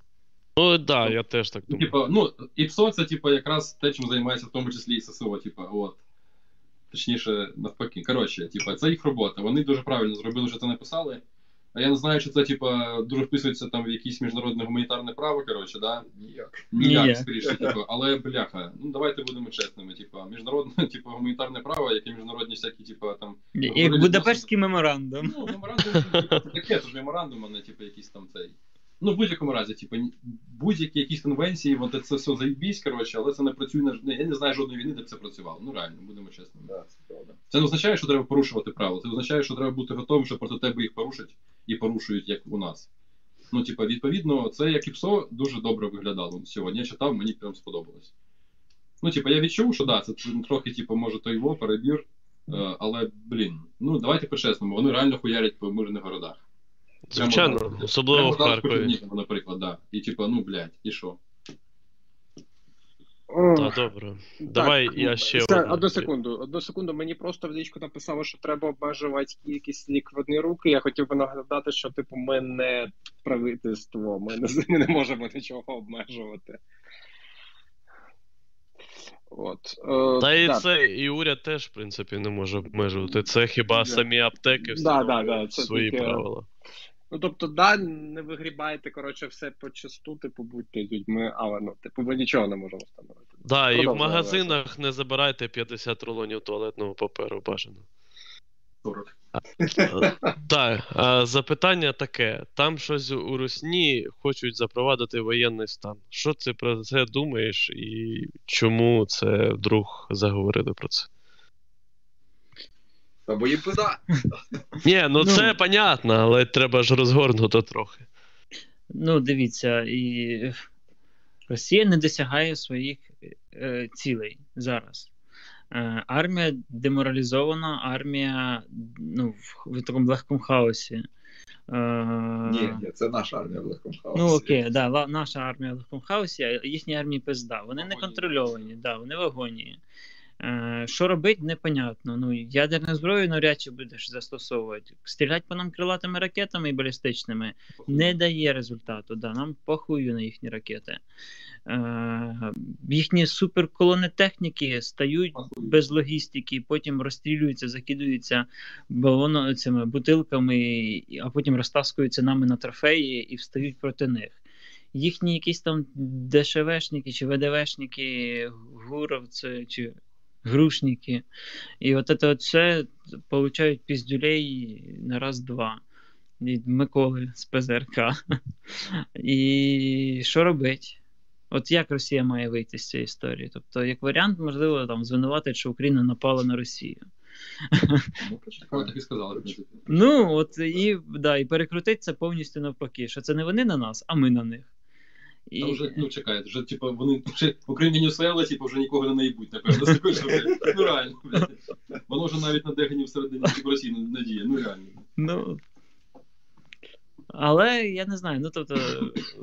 Ну так, да, я теж так Ну, думаю. Типа, ну, ІПСО це, типа, якраз те, чим займається в тому числі і ССО, типа, от. Точніше, навпаки. Коротше, типа, це їх робота. Вони дуже правильно зробили, що це написали. А я не знаю, чи це, типа, дуже вписується там в якесь міжнародне гуманітарне право, коротше, да? Ніяк. Ніяк, скоріше, типу, але бляха, ну давайте будемо чесними, типу, міжнародне, [laughs] типу, гуманітарне право, як і міжнародні всякі, типу, там. Як Будапештський меморандум. Ну, меморандум, типу, це таке, ж меморандум, а не типу якийсь там цей. Ну, в будь-якому разі, типу, будь-які якісь конвенції, от це все заїбісь, коротше, але це не працює на ну, Я не знаю жодної війни, де б це працювало. Ну реально, будемо чесними. Да, це правда. Це не означає, що треба порушувати правила. Це означає, що треба бути готовим, що проти тебе їх порушать і порушують, як у нас. Ну, типа, відповідно, це як і ПСО дуже добре виглядало сьогодні. Я читав, мені прям сподобалось. Ну, типа, я відчув, що да, це трохи, типу, може, той во, перебір. е, Але, блін, ну давайте по-чесному, вони реально хуярять по мирних городах. Звичайно, особливо в Харкові. Наприклад, да. І типа, ну, блядь, і що? Та добре. Давай я ще Все, одну. одну секунду. Одну секунду. Мені просто в лічку написало, що треба обмежувати кількість лік руки. Я хотів би нагадати, що типу ми не правительство, ми не, ми не можемо нічого обмежувати. От. Е, Та і да. це, і уряд теж, в принципі, не може обмежувати. Це хіба Да. самі аптеки Да, встановлюють да, да, це свої таке- правила. Ну, тобто, да, не вигрібайте, коротше, все по часту, типу, будьте людьми, але ну, типу, ми нічого не можемо встановити. Да, і в магазинах не забирайте 50 рулонів туалетного паперу бажано. 40. Так, а запитання таке: там щось у Русні хочуть запровадити воєнний стан. Що ти про це думаєш, і чому це вдруг заговорили про це? Та бо їм пизда. Ні, ну це понятно, але треба ж розгорнуто трохи. Ну, дивіться, і Росія не досягає своїх е, цілей зараз. Е, армія деморалізована, армія ну, в, в такому легкому хаосі. Е, Ні, ні, це наша армія в легкому хаосі. Ну окей, да, ла- наша армія в легкому хаосі, а їхні армії пизда. Вони не контрольовані, да, вони в агонії. Е, що робити, непонятно. Ну, ядерну зброю навряд чи будеш застосовувати. Стріляти по нам крилатими ракетами і балістичними не дає результату. Да, нам похую на їхні ракети. Е, їхні суперколони техніки стають без логістики, потім розстрілюються, закидуються балоно, цими бутилками, а потім розтаскуються нами на трофеї і встають проти них. Їхні якісь там ДШВшники чи ВДВшники, гуровці чи грушники. І от це от все получають піздюлей на раз-два від Миколи з ПЗРК. І що робить? От як Росія має вийти з цієї історії? Тобто, як варіант, можливо, там звинуватить, що Україна напала на Росію. Так так і сказали. Ну, от і, да, і перекрутить це повністю навпаки, що це не вони на нас, а ми на них. І... Та вже, ну чекайте, вже типу, вони вже в Україні не усвоїли, типу, вже нікого не наїбуть, напевно. [laughs] Також, що, блядь, ну реально, блядь. Воно вже навіть на дегені всередині типу, Росії не надіє, ну реально. Ну. Але я не знаю, ну тобто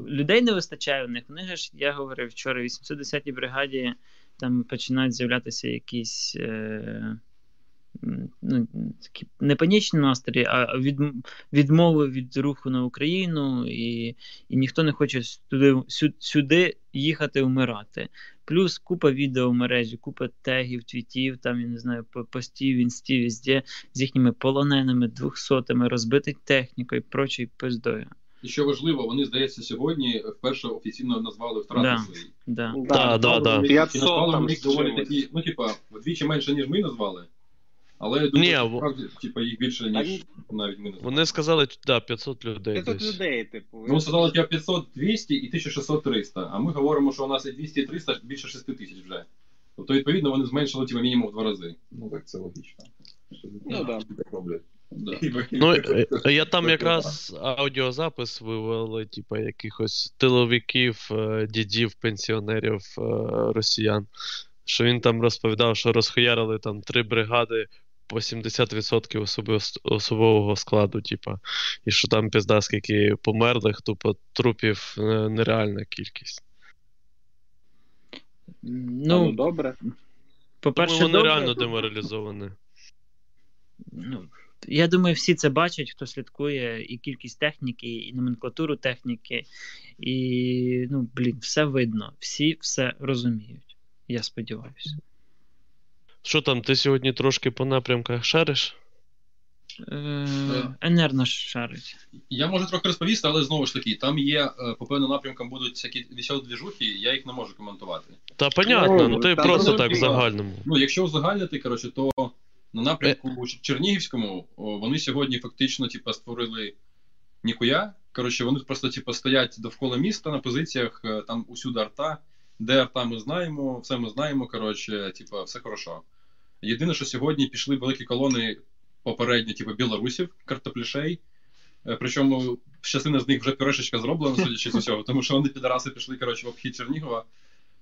людей не вистачає у них. Вони ж, я говорив вчора, в 810-й бригаді там починають з'являтися якісь е, ну, такі не панічні настрої, а від, відмови від руху на Україну, і, і ніхто не хоче сюди, сю- сюди їхати вмирати. Плюс купа відео в мережі, купа тегів, твітів, там, я не знаю, по- постів, інстів, везде, з їхніми полоненими, двохсотими, розбитою технікою, прочою пиздою. І що важливо, вони, здається, сьогодні вперше офіційно назвали втрати Да. свої. Да. Да, да, да. І 500 назвали там вони доволі такі, ну, типа, вдвічі менше, ніж ми назвали. Але я думаю, Ні, що справді, типа, їх більше, ніж ні. навіть ми назвали. Вони сказали, да, 500 людей. 500 десь. людей, типу. Ну, сказали, типа 500, 200 і 1600, 300. А ми говоримо, що у нас і 200 і 300 більше 6 тисяч вже. Тобто, відповідно, вони зменшили типа, мінімум в два рази. Ну так це логічно. Ну. Так роблять. Да. Ну, е, я там якраз аудіозапис вивели, типа, якихось тиловиків, е, дідів, пенсіонерів е, росіян. Що він там розповідав, що розхуярили там три бригади по 70% особи- особового складу, типа, і що там пізда, скільки померлих, тупо трупів е, нереальна кількість. Ну, Ну, добре. по-перше, Тому вони добре. реально деморалізовані. ну, я думаю, всі це бачать, хто слідкує, і кількість техніки, і номенклатуру техніки, і ну, блін, все видно, всі все розуміють. Я сподіваюся. Що там, ти сьогодні трошки по напрямках шариш? Е, Енерно шарить. Я можу трохи розповісти, але знову ж таки, там є е, по певним напрямкам будуть всякі веселі двіжухи, я їх не можу коментувати. Та понятно, ну ти просто ну, так в ну, загальному. Ну, якщо узагальнити, коротше, то на напрямку Чер- Чернігівському вони сьогодні фактично типу, створили ніхуя. Коротше, вони просто типу, стоять довкола міста на позиціях, е, там усюди арта. Де арта ми знаємо, все ми знаємо, коротше, типу, все хорошо. Єдине, що сьогодні пішли великі колони попередньо, типу, білорусів, картоплішей. Е, Причому частина з них вже пюрешечка зроблена, судячи з усього, тому що вони підараси пішли коротше, в обхід Чернігова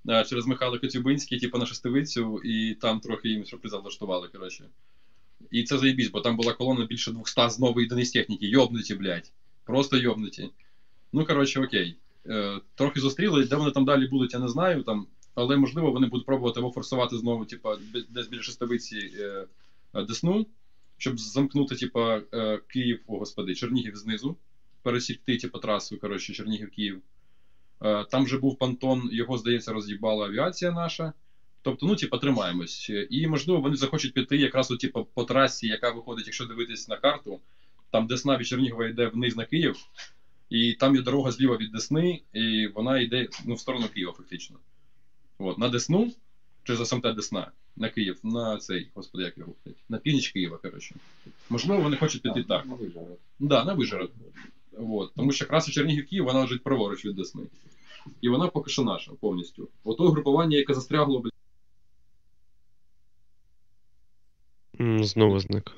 е, через Михайло Коцюбинський, типу, на шестивицю, і там трохи їм сюрприза влаштували, коротше. І це заєбісь, бо там була колона більше 200 з нової одиниць техніки. Йобнуті, блядь. Просто йобнуті. Ну, коротше, окей. Е, трохи зустріли, де вони там далі будуть, я не знаю. Там, але можливо вони будуть пробувати або форсувати знову, типу, десь біля шестовиці е, е, Десну, щоб замкнути, типу, е, Київ, о господи, Чернігів знизу, пересікти, типу, трасу, коротше, Чернігів-Київ. Е, там же був понтон, його, здається, роз'їбала авіація наша. Тобто, ну, типу, тримаємось. І, можливо, вони захочуть піти якраз от, типу, по трасі, яка виходить, якщо дивитись на карту, там Десна від Чернігова йде вниз на Київ, і там є дорога зліва від Десни, і вона йде ну, в сторону Києва, фактично. От, на Десну, чи за самте Десна, на Київ, на цей, господи, як його, блядь, на північ Києва, коротше. Можливо, вони хочуть піти так. На Вижгород. Да, на Вижгород. От. Тому що якраз у Чернігів Київ вона лежить праворуч від Десни. І вона поки що наша повністю. Ото групування, яке застрягло, блядь, М, Знову зник.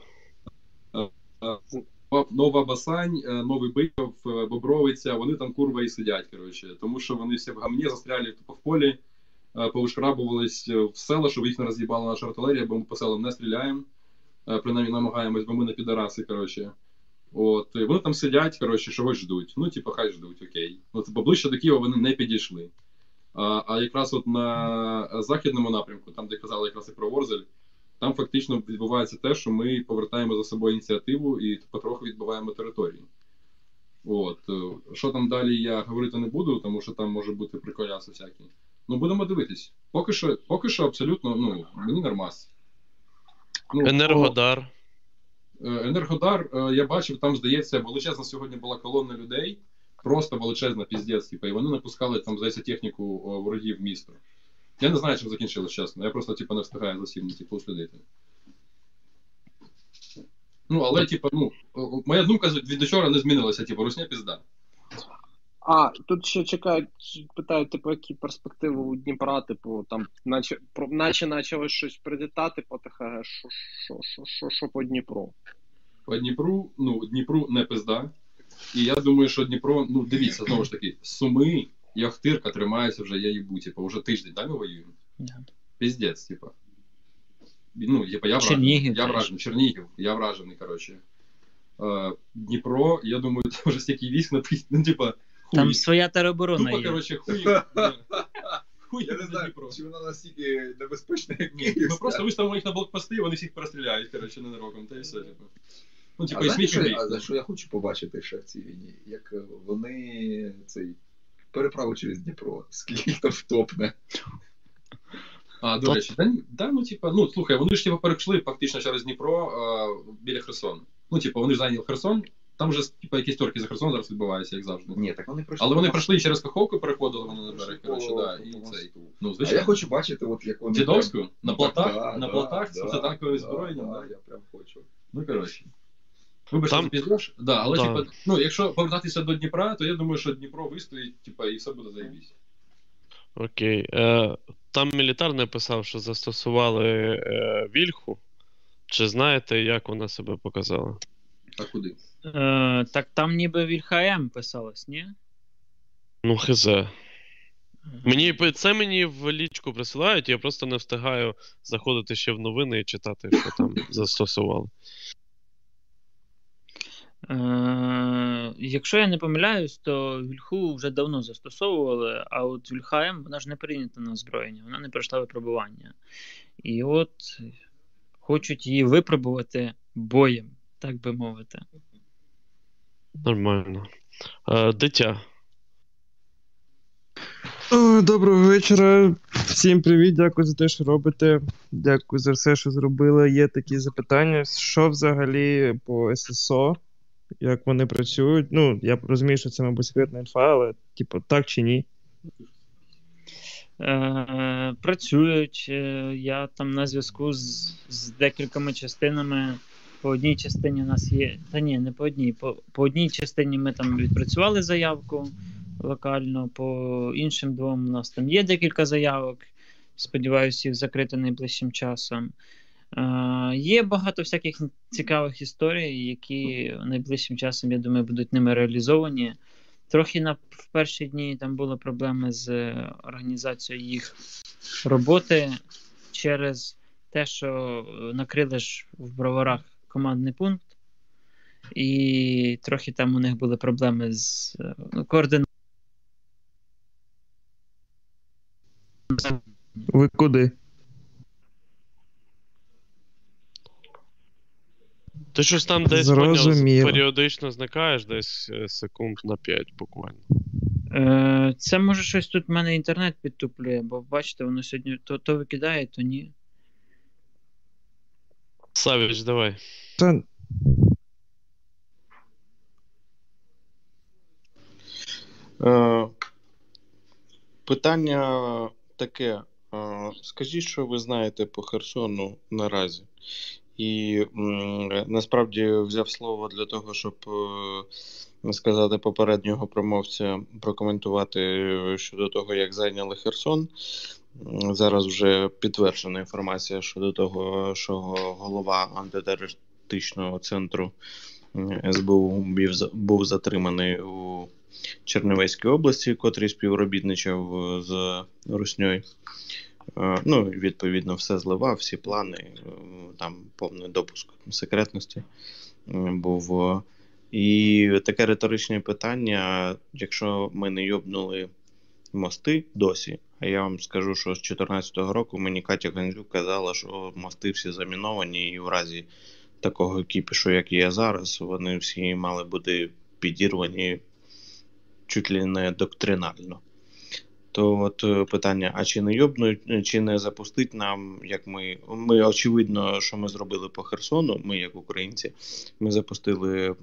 Нова Басань, е, Новий Биков, е, Бобровиця, вони там курва і сидять, коротше. Тому що вони всі в гамні застряли тупо в полі, е, повишкрабувались е, в села, щоб їх не роз'їбала наша артилерія, бо ми по селам не стріляємо. Е, Принаймні намагаємось, бо ми не підараси, коротше. От, вони там сидять, коротше, чогось ждуть. Ну, типу, хай ждуть, окей. От поближче до Києва вони не підійшли. А, а якраз от на західному напрямку, там, де казали якраз і про Ворзель, там фактично відбувається те, що ми повертаємо за собою ініціативу і потроху відбуваємо територію. От. е, Що там далі я говорити не буду, тому що там може бути приколяси всякі. Ну, будемо дивитись. Поки що, поки що абсолютно, ну, мені нормас. Ну, Енергодар. Е, Енергодар, е, я бачив, там, здається, величезна сьогодні була колона людей, просто величезна піздець, типу, і вони напускали там, здається, техніку ворогів в місто. Я не знаю, чим закінчилось, чесно. Я просто, типу, не встигаю за всім, типу, слідити. Ну, але, типу, ну, моя думка від вчора не змінилася, типу, русня пізда. А, тут ще чекають, питають, типу, які перспективи у Дніпра, типу, там, наче, про, наче почали щось прилітати по ТХГ, що, що, що, що, що по Дніпру? По Дніпру, ну, Дніпру не пизда. І я думаю, що Дніпро, ну, дивіться, знову ж таки, Суми і Охтирка тримаються вже, я їбу, типу, вже тиждень, да, ми воюємо? Да. Піздець, типа. Ну, типа, я вражений. Чернігів Я вражений. Чернігів, я вражений, коротше. Е, Дніпро, я думаю, [laughs] там вже стільки військ ну, типа, хуй. Там своя тероборона Тупо, є. коротше, хуй. Хуй Я не знаю, Дніпро. чи вона настільки небезпечна, як Ні, Київ. Ми просто виставимо їх на блокпости, і вони всіх перестріляють, коротше, ненароком, та і все, типу. Ну, типу, а і знаєш, що, гріх. а за що я хочу побачити ще в цій війні? Як е, вони цей переправу через Дніпро, скільки їх там втопне. А, до речі, да, да, ну, типа, ну, слухай, вони ж типу, перейшли фактично через Дніпро а, біля Херсону. Ну, типу, вони ж зайняли Херсон, там вже типу, якісь торки за Херсон зараз відбуваються, як завжди. Ні, так вони пройшли. Але вони пройшли і через Каховку, переходили вони на берег, коротше, да, і цей. Ну, А звичайно. я хочу бачити, от як вони. Дідовську? На Ну, плотах? так, На да? З да, протитанковим да, зброєнням, да, да? Я прям хочу. Ну, коротше. Вибачте, Там- за підрож. Да, але, Да. типу, ну, якщо повертатися до Дніпра, то я думаю, що Дніпро вистоїть, типу, і все буде заєбісь. Окей. Е, там мілітар написав, що застосували е, вільху. Чи знаєте, як вона себе показала? А куди? Е, так там ніби Вільхаєм писалось, ні? Ну, хз. Мені це мені в лічку присилають, я просто не встигаю заходити ще в новини і читати, що там [laughs] застосували. Е, якщо я не помиляюсь, то Вільху вже давно застосовували, а от Вільхаєм вона ж не прийнята на озброєння, вона не пройшла випробування. І от хочуть її випробувати боєм, так би мовити. Нормально. Е, дитя. О, Доброго вечора. Всім привіт, дякую за те, що робите. Дякую за все, що зробили. Є такі запитання. Що взагалі по ССО? Як вони працюють? Ну, я розумію, що це, мабуть, секретна інфа, але, типу, так чи ні? Е, працюють. Е, Я там на зв'язку з, з декількома частинами. По одній частині у нас є. Та ні, не по одній. По, по одній частині ми там відпрацювали заявку локально, по іншим двом у нас там є декілька заявок. Сподіваюся, їх закрити найближчим часом. Е, є багато всяких цікавих історій, які найближчим часом, я думаю, будуть ними реалізовані. Трохи на в перші дні там були проблеми з організацією їх роботи через те, що накрили ж в броварах командний пункт, і трохи там у них були проблеми з ну, координацією. Ви куди? Ти щось там десь поняв, періодично зникаєш, десь е, секунд на 5 буквально. Е, Це може щось тут в мене інтернет підтуплює, бо бачите, воно сьогодні то, то викидає, то ні. Савіч, давай. Та... Е, питання таке. Е, скажіть, що ви знаєте по Херсону наразі. І насправді взяв слово для того, щоб е, сказати попереднього промовця, прокоментувати щодо того, як зайняли Херсон. Зараз вже підтверджена інформація щодо того, що голова антитерористичного центру СБУ був, затриманий у Чернівецькій області, котрий співробітничав е, з Русньою. Е, Ну, відповідно, все зливав, всі плани, е, там повний допуск секретності був. І таке риторичне питання: якщо ми не йобнули мости досі, а я вам скажу, що з 2014 року мені Катя Гандзюк казала, що мости всі заміновані, і в разі такого кіпішу, як є зараз, вони всі мали бути підірвані чуть ли не доктринально. То от е, питання: а чи не йобнуть, чи не запустить нам, як ми. Ми очевидно, що ми зробили по Херсону, ми, як українці, ми запустили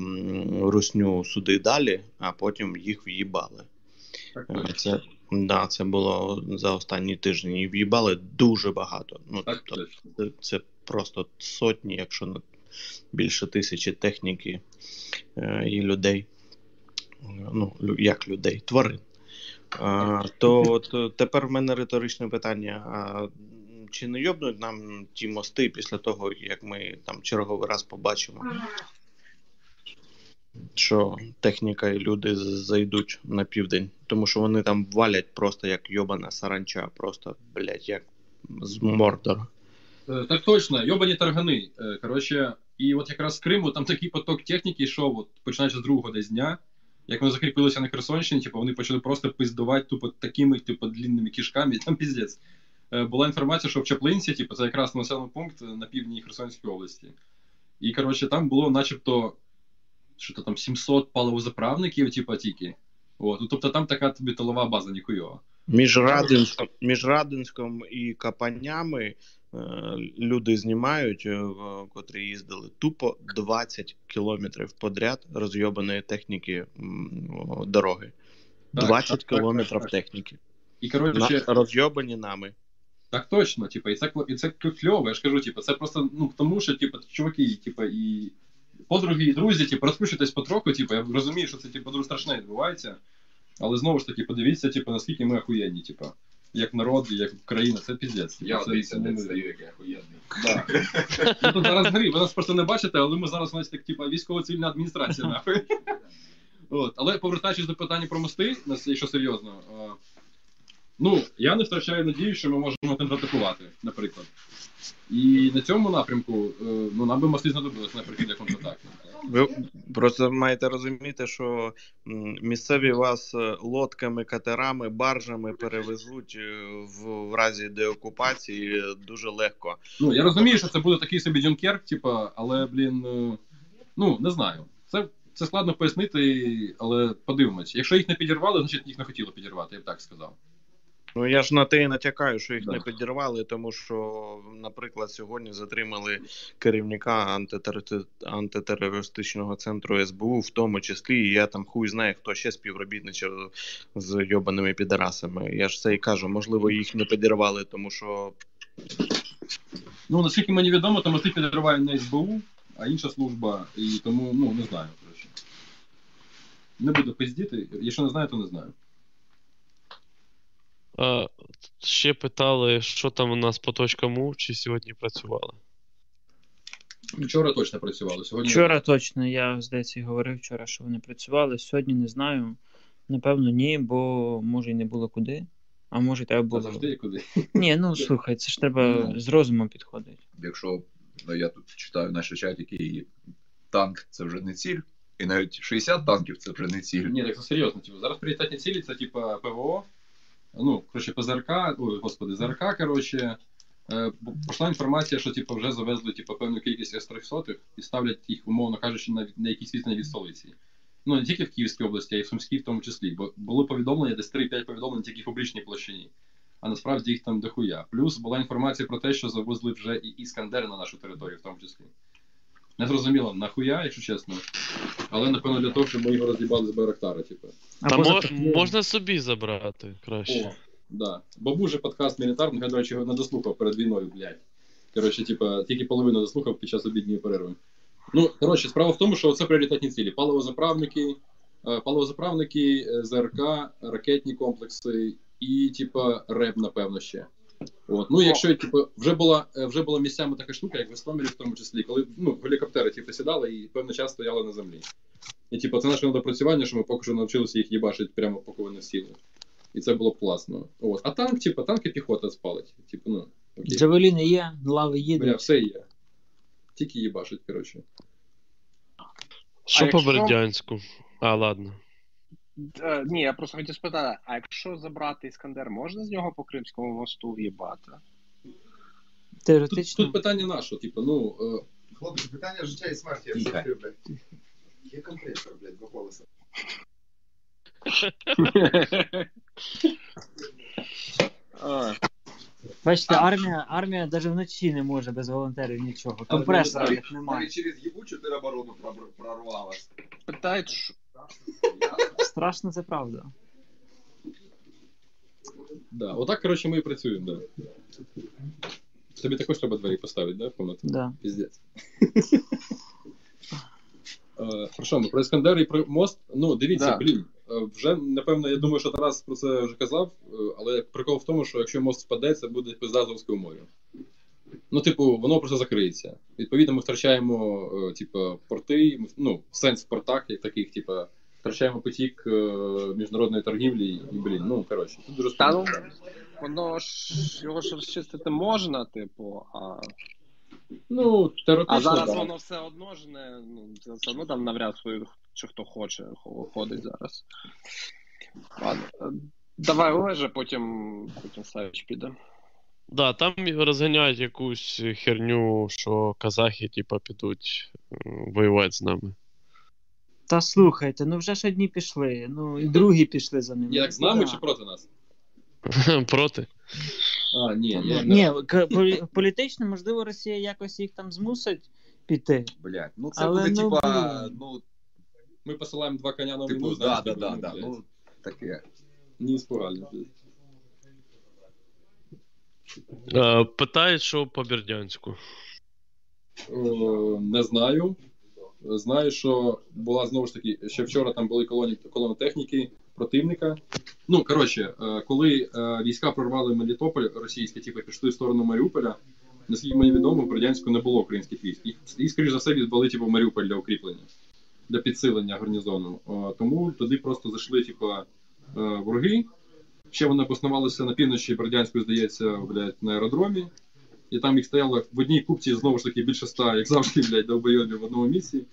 русню сюди далі, а потім їх в'їбали. Е, Це, да, це було за останні тижні. І в'їбали дуже багато. Ну, тобто, це просто сотні, якщо не більше тисячі техніки е, і людей. Ну, як людей, тварин. А, то от, тепер в мене риторичне питання: а чи не йобнуть нам ті мости після того, як ми там черговий раз побачимо, що техніка і люди зайдуть на південь, тому що вони там валять просто як йобана саранча, просто, блядь, як з Мордора. Е, Так точно, йобані таргани. Е, Коротше, і от якраз з Криму там такий поток техніки йшов, от, починаючи з другого десь дня. Як вони закріпилися на Херсонщині, типу, вони почали просто пиздувати тупо такими, типу, длінними кишками, і там піздець. Е, Була інформація, що в Чаплинці, типу, це якраз населений пункт на півдні Херсонської області. І, коротше, там було начебто що то там 700 паливозаправників, типу, тільки. От, ну, тобто там така тобі тилова база ніхуйова. Між Радинськом, між Радинськом і Капанями люди знімають, е, котрі їздили тупо 20 кілометрів подряд розйобаної техніки дороги. 20 так, так, кілометрів так. техніки. І, коротше, На- розйобані нами. Так точно, типа, і це і це кльово. Я ж кажу, типа, це просто ну тому, що типа чуваки, типа, і подруги, і друзі, типа, розпишитесь потроху, типа, я розумію, що це типа дуже страшне відбувається. Але знову ж таки, подивіться, типа, наскільки ми охуєнні, типа, як народ, і як країна, це піздець. Я це, де ну, стою, як я охуєнний. Да. Ну, тут зараз грі, ви нас просто не бачите, але ми зараз у нас так, типа, військово-цивільна адміністрація, нахуй. От. Але повертаючись до питання про мости, якщо серйозно, е, ну, я не втрачаю надію, що ми можемо контратакувати, наприклад. І на цьому напрямку е, ну, нам би мости знадобилось, наприклад, для контратаки. Ви просто маєте розуміти, що місцеві вас е, лодками, катерами, баржами перевезуть е, в, в разі деокупації дуже легко. Ну, я розумію, що це буде такий собі Дюнкерк, типа, але, блін, е, ну, не знаю. Це, це складно пояснити, але подивимось. Якщо їх не підірвали, значить їх не хотіли підірвати, я б так сказав. Ну я ж на те і натякаю, що їх Да. не підірвали, тому що, наприклад, сьогодні затримали керівника антитер- антитерористичного центру СБУ, в тому числі, і я там хуй знає, хто ще співробітничав з йобаними підарасами. Я ж це і кажу, можливо, їх не підірвали, тому що Ну, наскільки мені відомо, то мости підриває не СБУ, а інша служба, і тому, ну, не знаю, коротше. Не буду пиздіти, якщо не знаю, то не знаю. А, ще питали, що там у нас по точкам У, чи сьогодні працювали. Вчора точно працювали, сьогодні. Вчора точно, я здається і говорив вчора, що вони працювали. Сьогодні не знаю. Напевно, ні, бо може і не було куди. А може, треба було. завжди куди. Ні, ну слухай, це ж треба Ну. з розумом підходити. Якщо ну, я тут читаю наші чатики, і танк це вже не ціль, і навіть 60 танків це вже не ціль. Ні, так це серйозно. Типу, зараз пріоритетні цілі це типа ПВО, ну, коротше, ПЗРК, ой, господи, ЗРК, коротше. Е, Пішла інформація, що типу, вже завезли типу, певну кількість С-300 і ставлять їх, умовно кажучи, на, на якісь відстані від столиці. Ну, не тільки в Київській області, а й в Сумській в тому числі. Бо були повідомлення, десь 3-5 повідомлень тільки в публічній площині. А насправді їх там дохуя. Плюс була інформація про те, що завезли вже і Іскандери на нашу територію, в тому числі. Не зрозуміло, нахуя, якщо чесно. Але напевно для того, щоб ми його роз'їбали з Байрактара, типу. Та мо- можна собі забрати краще. О, да. Бабу же подкаст мілітарний, я, до речі, його не дослухав перед війною, блядь. Коротше, типа, тільки половину дослухав під час обідньої перерви. Ну, коротше, справа в тому, що це пріоритетні цілі. Паливозаправники, е, паливозаправники, е, ЗРК, ракетні комплекси і, типа, РЕБ, напевно, ще. От. Ну, якщо типу, вже була е, вже була місцями така штука, як в Істомірі, в тому числі, коли ну, гелікоптери типу, сідали і певний час стояли на землі. І типу, це наше недопрацювання, що ми поки що навчилися їх їбашити прямо поки вони сіли. І це було б класно. От. А танк, типу, танки піхота спалить. Типу, ну, окей. Джавеліни є, лави Бля, їдуть. все є. Тільки їбашить, коротше. Що А по якщо- Бердянську? А, ладно. Е, Ні, я просто хотів спитати, а якщо забрати Іскандер, можна з нього по Кримському мосту в'їбати? Теоретично. Тут питання наше, типу, ну. Е... Хлопці, питання життя і смерті, я Тихо. все блядь. Є компресор, блядь, два колеса. [laughs] А, Бачите, армія, армія навіть вночі не може без волонтерів нічого. Компресора Навіть- немає. Навіть через єбучу тероборону прорвалась. Питають, що... Страшно, це правда. Да. Отак, коротше, ми і працюємо, да. Тобі також треба двері поставити, да, в комнату? Да. Піздець. Е, Про що ми? Про Іскандер і про мост. Ну, дивіться, Да. блін. е, Вже, напевно, я думаю, що Тарас про це вже казав, е, але прикол в тому, що якщо мост впаде, це буде пизда Азовського моря. Ну, типу, воно просто закриється. Відповідно, ми втрачаємо, е, типу, порти, ну, сенс в портах, як таких, типу, втрачаємо потік е, міжнародної торгівлі, і, блін, ну, коротше, тут дуже Та ну, воно ж його ж розчистити можна, типу, а. Ну, теоретично. А зараз да. воно все одно ж не. Ну, це все одно там навряд свою, чи хто хоче, ходить зараз. Ладно. е, Давай Олеже, потім, потім Савіч піде. Да, там розганяють якусь херню, що казахи, типа, підуть воювати з нами. Та слухайте, ну вже ж одні пішли, ну і другі пішли за ними. Як з нами Да. чи проти нас? [laughs] Проти. А, ні, ні. Ні, к- полі- політично, можливо, Росія якось їх там змусить піти. Блять, ну це Але, буде ну, типа, блін. ну, Ми посилаємо два коня на типу, війну, да, знаєш, да, да, ну, да, ну, таке. Ні, спогально. Е, Питають, що по Бердянську. Е, Не знаю. Знаю, що була знову ж таки, ще вчора там були колони, колони техніки противника. Ну, коротше, е, коли е, війська прорвали Мелітополь російські, типу, пішли в сторону Маріуполя, наскільки мені відомо, в Бердянську не було українських військ. Їх скоріш за все, відбули типу, Маріуполь для укріплення, для підсилення гарнізону. Е, Тому туди просто зайшли, типу, е, вороги. Ще вони обоснувалися на півночі Бердянську, здається, блядь, на аеродромі. І там їх стояло в одній купці знову ж таки більше ста, як завжди, блядь, довбойобів в одному місці.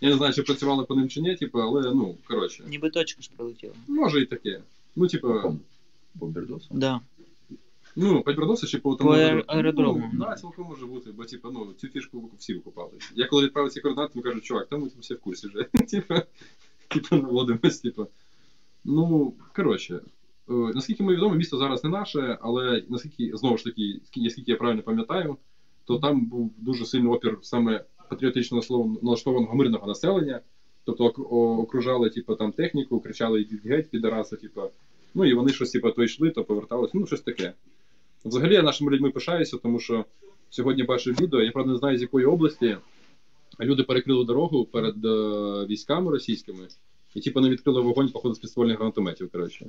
Я не знаю, чи працювали по ним чи ні, типу, але ну, коротше. Ніби точка ж прилетіла. Може і таке. Ну, типу. По Бердосу? Да. Ну, по Бердосу чи по По тому аер- аеродрому. Ну, да, цілком може бути, бо типу, ну, цю фішку всі викупали. Я коли відправив ці координати, ми кажуть, чувак, там ми всі в курсі вже. [laughs] Типу, типу, наводимось, типу. Ну, коротше. Е, наскільки мені відомо, місто зараз не наше, але наскільки знову ж таки, наскільки я правильно пам'ятаю, то там був дуже сильний опір саме патріотично налаштованого мирного населення. Тобто окружали типу, там техніку, кричали «Йдіть геть, підараси, типу. Ну і вони щось типу, то йшли, то поверталися, ну щось таке. Взагалі я нашими людьми пишаюся, тому що сьогодні бачив відео, я правда не знаю з якої області. Люди перекрили дорогу перед е, військами російськими, і типу не відкрили вогонь, походу, з підствольних гранатометів. коротше.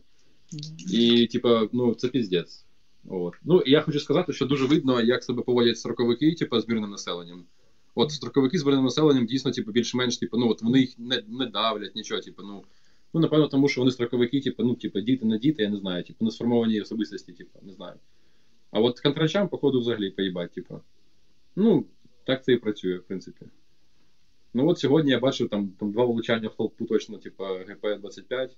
І, типу, ну, це піздець. От. Ну, і я хочу сказати, що дуже видно, як себе поводять строковики, типу, з мирним населенням. От строковики з мирним населенням дійсно, типу, більш-менш, типу, ну, от вони їх не, не давлять, нічого, типу, ну. Ну, напевно, тому що вони строковики, типу, ну, типу, діти на діти, я не знаю, типу, не сформовані особистості, типу, не знаю. А от контрачам, походу, взагалі поїбать, типу. Ну, так це і працює, в принципі. Ну от сьогодні я бачив там там два влучання в толпу точно, типу, ГП-25,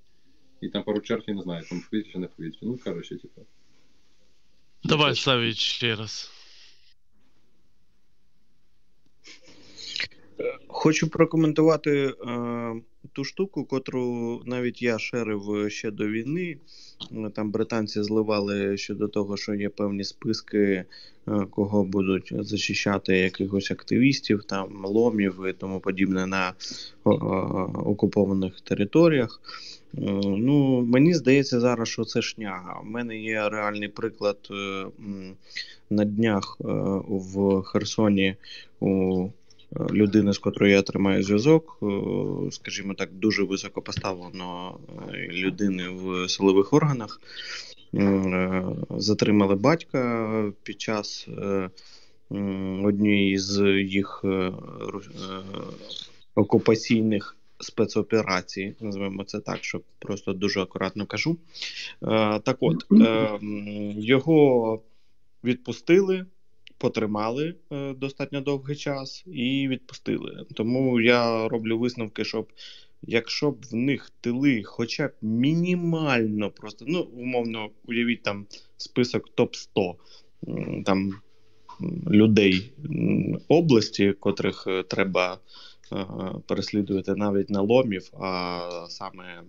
і там пару черг, я не знаю, там в повітрі чи не в повітрі. Ну, коротше, типу. Давай, Савіч, ще раз. Хочу прокоментувати е, ту штуку, котру навіть я шерив ще до війни. Там британці зливали щодо того, що є певні списки, е, кого будуть зачищати якихось активістів, там ломів і тому подібне на о, окупованих територіях. Е, ну, Мені здається зараз, що це шняга. У мене є реальний приклад е, на днях е, в Херсоні. у людини, з котрою я тримаю зв'язок, е, скажімо так, дуже високо поставлено е, людини в силових органах. Е, затримали батька під час однієї з їх окупаційних спецоперацій, називаємо це так, що просто дуже акуратно кажу. Так от, його відпустили потримали е, достатньо довгий час і відпустили. Тому я роблю висновки, щоб якщо б в них тили, хоча б мінімально, просто ну умовно уявіть там список топ 100 там людей області, котрих е, треба. Е, переслідувати навіть не ломів, а саме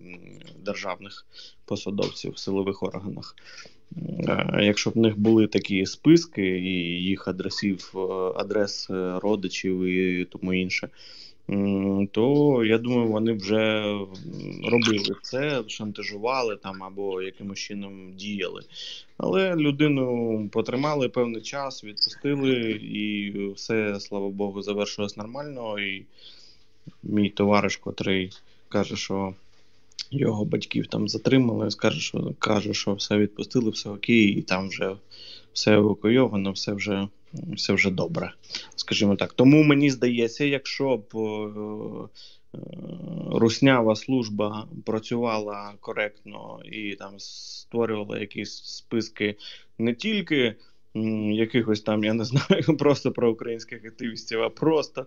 державних посадовців в силових органах. Е, якщо б в них були такі списки і їх адресів, е, адрес е, родичів і тому інше, то я думаю, вони вже робили це, шантажували там або якимось чином діяли. Але людину потримали певний час, відпустили, і все, слава Богу, завершилось нормально. І мій товариш, котрий каже, що його батьків там затримали, скаже, що каже, що все відпустили, все окей, і там вже все евакуйовано, все вже все вже добре. Скажімо так. Тому мені здається, якщо б е, е, руснява служба працювала коректно і там створювала якісь списки не тільки якихось там, я не [laughs] знаю, просто про українських активістів, а просто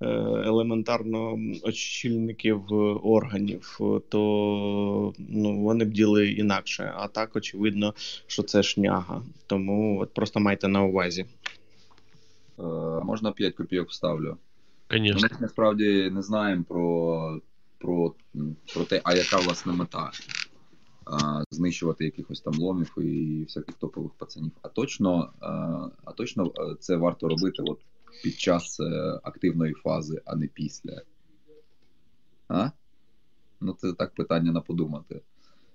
елементарно очільників органів, то ну, вони б діли інакше. А так очевидно, що це шняга. Тому от просто майте на увазі. Е, можна 5 копійок вставлю. Конечно. Ми насправді не знаємо про про, про те, а яка власне мета. А, знищувати якихось там ломів і всяких топових пацанів. А точно, а, а точно е, це варто робити от під час е, активної фази, а не після. А? Ну, це так питання на подумати.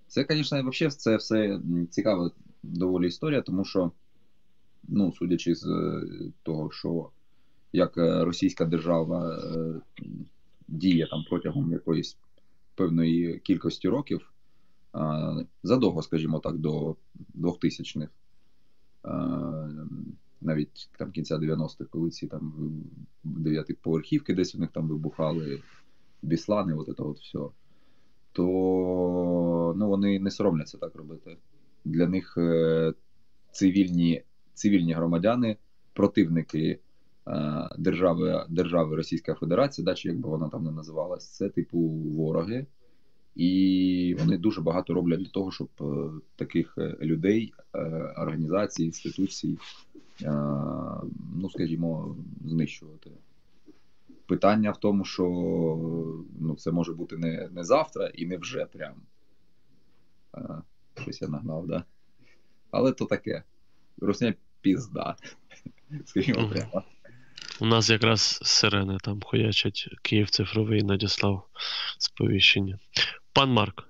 Це, звісно, взагалі це все цікава доволі історія, тому що, ну, судячи з е, того, що як е, російська держава діє там протягом якоїсь певної кількості років, задовго, скажімо так, до 2000-х навіть там кінця 90-х, коли ці там дев'ятиповерхівки десь у них там вибухали, біслани, от це от все, то ну, вони не соромляться так робити. Для них е, цивільні цивільні громадяни, противники е, держави держави Російська Федерація, да, чи як би вона там не називалась, це типу вороги. І вони дуже багато роблять для того, щоб е, таких людей, організацій, інституцій ну, скажімо, знищувати. Питання в тому, що ну, це може бути не не завтра і не вже прям. щось я нагнав, да. Але то таке. Русня пізда. [laughs] Скажімо прямо. У нас якраз сирени там хуячать. Київ цифровий надіслав сповіщення. Пан Марк.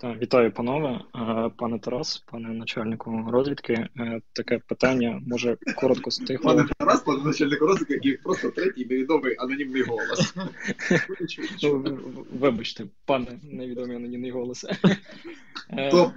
Так, вітаю, панове, Е, пане Тарас, пане начальнику розвідки. Е, Таке питання, може, коротко стихло. Пане Тарас, пане начальник розвитку, і просто третій невідомий анонімний голос. Вибачте, пане невідомий анонімний голос. Е, Топ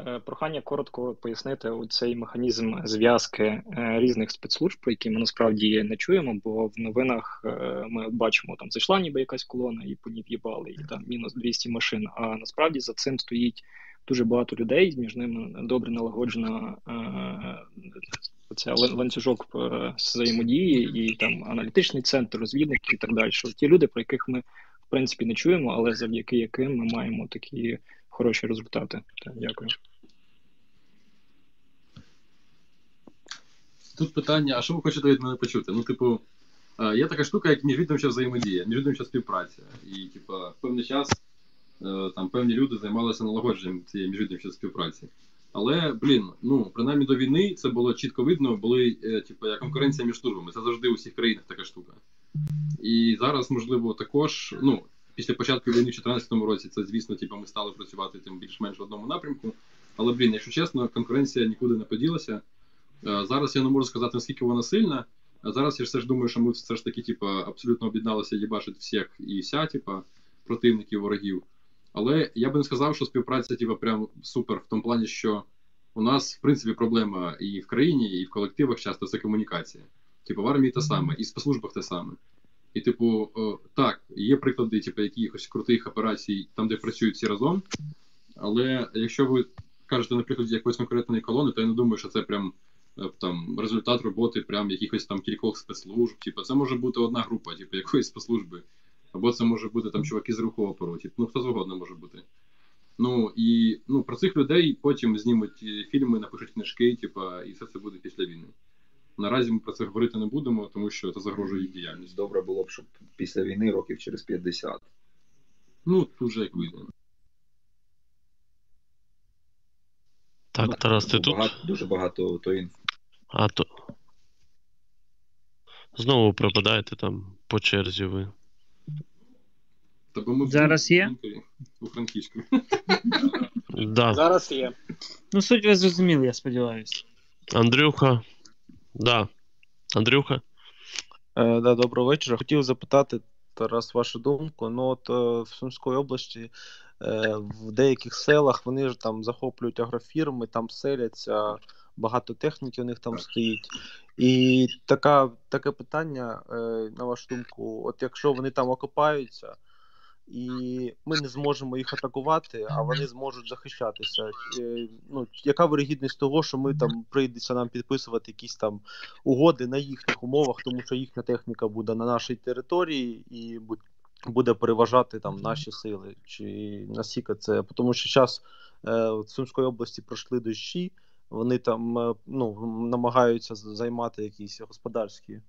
Е, Прохання коротко пояснити цей механізм зв'язки е, різних спецслужб, про які ми насправді не чуємо, бо в новинах е, ми бачимо, там зайшла ніби якась колона і по ній в'їбали, і там мінус 200 машин. А насправді за цим стоїть дуже багато людей, між ними добре налагоджена оця ланцюжок взаємодії, і там аналітичний центр, розвідники і так далі. Ті люди, про яких ми в принципі не чуємо, але завдяки яким ми маємо такі хороші результати. Дякую. Тут питання: а що ви хочете від мене почути? Ну, типу, е, є така штука, як міжвідомча взаємодія, міжвідомча співпраця. І, типу, певний час е, там певні люди займалися налагодженням цієї міжвідомчої співпраці. Але, блін, ну принаймні до війни це було чітко видно, були е, типу, як конкуренція між службами. Це завжди у всіх країнах така штука. І зараз, можливо, також, ну, після початку війни в 2014 році, це, звісно, типу, ми стали працювати тим більш-менш в одному напрямку. Але, блін, якщо чесно, конкуренція нікуди не поділася. Е, Зараз я не можу сказати, наскільки вона сильна. А зараз я все ж думаю, що ми все ж таки, типу, абсолютно об'єдналися їбашить всіх і вся, типу, противників, ворогів. Але я би не сказав, що співпраця, типу, прям супер в тому плані, що у нас, в принципі, проблема і в країні, і в колективах часто це комунікація. Типу, в армії те саме, і в спецслужбах те саме. І, типу, так, є приклади, типу, якихось крутих операцій, там, де працюють всі разом. Але якщо ви кажете, наприклад, якоїсь конкретної колони, то я не думаю, що це прям е, там результат роботи прям якихось там кількох спецслужб. Типу, це може бути одна група, типу, якоїсь спецслужби. Або це може бути там чуваки з руху опору, типу, ну хто завгодно може бути. Ну і ну, про цих людей потім знімуть е, фільми, напишуть книжки, типу, і все це буде після війни. Наразі ми про це говорити не будемо, тому що це загрожує їх діяльність. Добре було б, щоб після війни років через 50. Ну, тут вже як вийде. Так, Тарас, ти тут? Багато, дуже багато то інф. А то. Знову пропадаєте там по черзі ви. Та бо ми в Зараз є? у Франківську. Да. Зараз є. Ну, суть ви зрозуміли, я сподіваюся. Андрюха. Да. Андрюха. Е, да, доброго вечора. Хотів запитати, Тарас, вашу думку. Ну, от е, в Сумській області е, в деяких селах вони ж там захоплюють агрофірми, там селяться, багато техніки у них там стоїть. І така, таке питання, е, на вашу думку, от якщо вони там окопаються, і ми не зможемо їх атакувати, а вони зможуть захищатися. Е, Ну, яка вирогідність того, що ми там прийдеться нам підписувати якісь там угоди на їхніх умовах, тому що їхня техніка буде на нашій території і буде переважати там наші сили? Чи наскільки це? Тому що зараз е, в Сумській області пройшли дощі, вони там е, ну, намагаються займати якісь господарські е,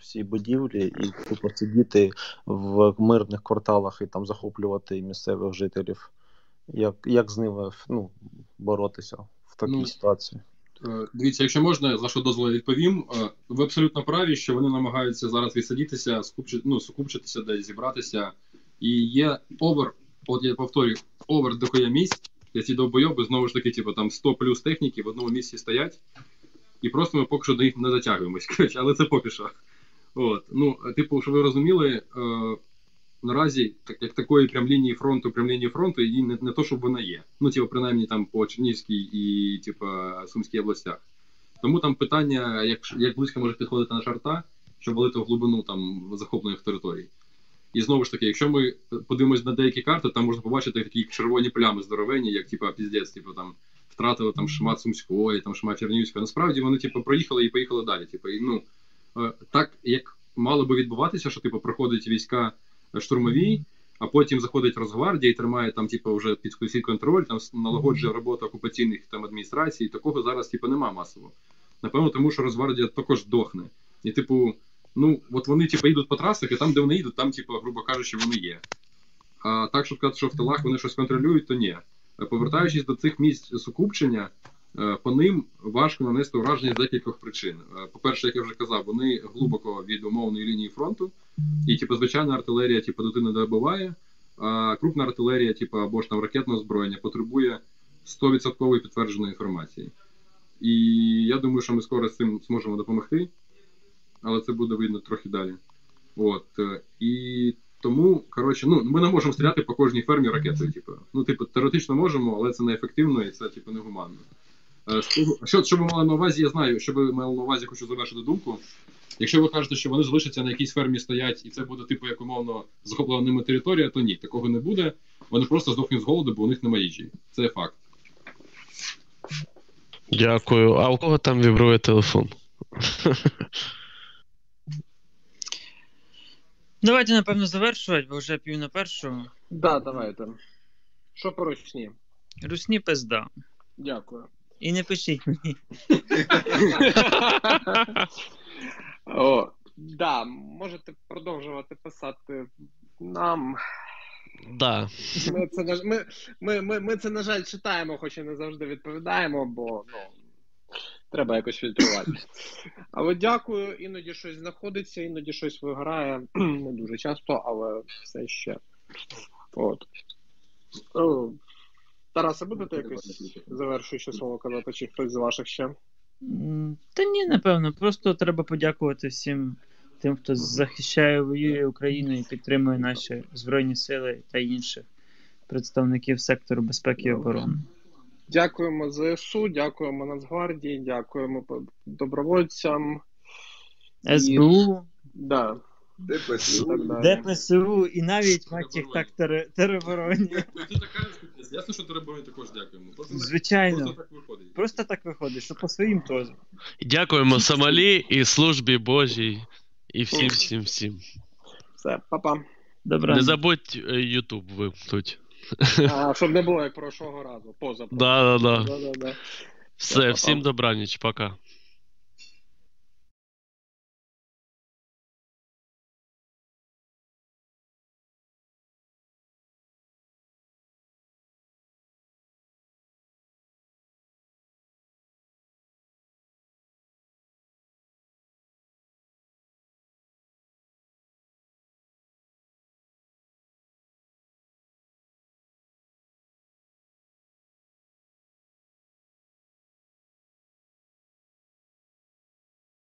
всі будівлі і тупо сидіти в мирних кварталах і там захоплювати місцевих жителів. Як, як з ними ну, боротися в такій Ну, ситуації? Е, Дивіться, якщо можна, з вашого дозволу відповім. Е, Ви абсолютно праві, що вони намагаються зараз відсидітися, скупчити, ну, сукупчитися, десь зібратися. І є over, от я повторюю, over дохуя місць, де ці довбойоби знову ж таки, типу, там 100 плюс техніки в одному місці стоять, і просто ми поки що до них не дотягуємось. [laughs] Коротше, але це поки що. От. Ну, типу, щоб ви розуміли, е, наразі так, як такої прям лінії фронту, прям лінії фронту, її не, не то, щоб вона є. Ну, типу, принаймні там по Чернігівській і типу, Сумській областях. Тому там питання, як, як близько може підходити наша арта, щоб валити в глибину там захоплених територій. І знову ж таки, якщо ми подивимось на деякі карти, там можна побачити такі червоні плями здоровенні, як типу, піздець, типу там втратили там шмат Сумської, там шмат Чернігівської. Насправді вони, типу, проїхали і поїхали далі. Типу, і, ну, е, так як мало би відбуватися, що типу проходять війська штурмові, а потім заходить Росгвардія і тримає там, типу, вже під контроль, там налагоджує роботу окупаційних там адміністрацій. Такого зараз, типу, нема масово. Напевно, тому що Росгвардія також дохне. І, типу, ну, от вони, типу, їдуть по трасах, і там, де вони їдуть, там, типу, грубо кажучи, вони є. А так, щоб сказати, що в тилах вони щось контролюють, то ні. Повертаючись до цих місць сукупчення, е, по ним важко нанести ураження з декількох причин. Е, По-перше, як я вже казав, вони глибоко від умовної лінії фронту, і типу, звичайна артилерія, типу, дитини не добиває, а крупна артилерія, типу, або ж там ракетне озброєння, потребує 100% підтвердженої інформації. І я думаю, що ми скоро з цим зможемо допомогти, але це буде видно трохи далі. От. е, І тому, коротше, ну, ми не можемо стріляти по кожній фермі ракетою. Типу. Ну, типу, теоретично можемо, але це неефективно і це, типу, негуманно. Е, Що, що ви мали на увазі, я знаю, що ви мали на увазі, хочу завершити думку. Якщо ви кажете, що вони залишаться на якійсь фермі стоять, і це буде, типу, як умовно, захоплена ними територія, то ні, такого не буде. Вони просто здохнуть з голоду, бо у них немає їжі. Це факт. Дякую. А у кого там вібрує телефон? Давайте, напевно, завершувати, бо вже пів на першу. Да, давайте. Що по ручні? Русні пизда. Дякую. І не пишіть мені. О, да, можете продовжувати писати нам. Да. Ми це, на- ми, ми, ми, ми це, на жаль, читаємо, хоч і не завжди відповідаємо, бо ну, треба якось фільтрувати. Але дякую, іноді щось знаходиться, іноді щось виграє. [clears throat] Не дуже часто, але все ще. От. О, Тарасе, будете якесь завершуюче слово казати, чи хтось з ваших ще? Та ні, напевно. Просто треба подякувати всім тим, хто захищає воює Україну і підтримує наші Збройні Сили та інших представників сектору безпеки і оборони. Дякуємо ЗСУ, дякуємо Нацгвардії, дякуємо добровольцям. І- СБУ, Да. ДПСУ. ДПСУ і навіть мать їх так теробороні. Ясно, що тереборони також дякуємо. Просто Звичайно. Просто так виходить. Просто так виходить, що по своїм теж. Дякуємо Сомалі і службі Божій, і всім, всім, всім. Все, па-па. Добре. Не забудь е, Ютуб вимкнуть. [laughs] А, щоб не було як прошлого разу, поза. Да, да, да. Да-да-да. Все, всім добраніч, пока.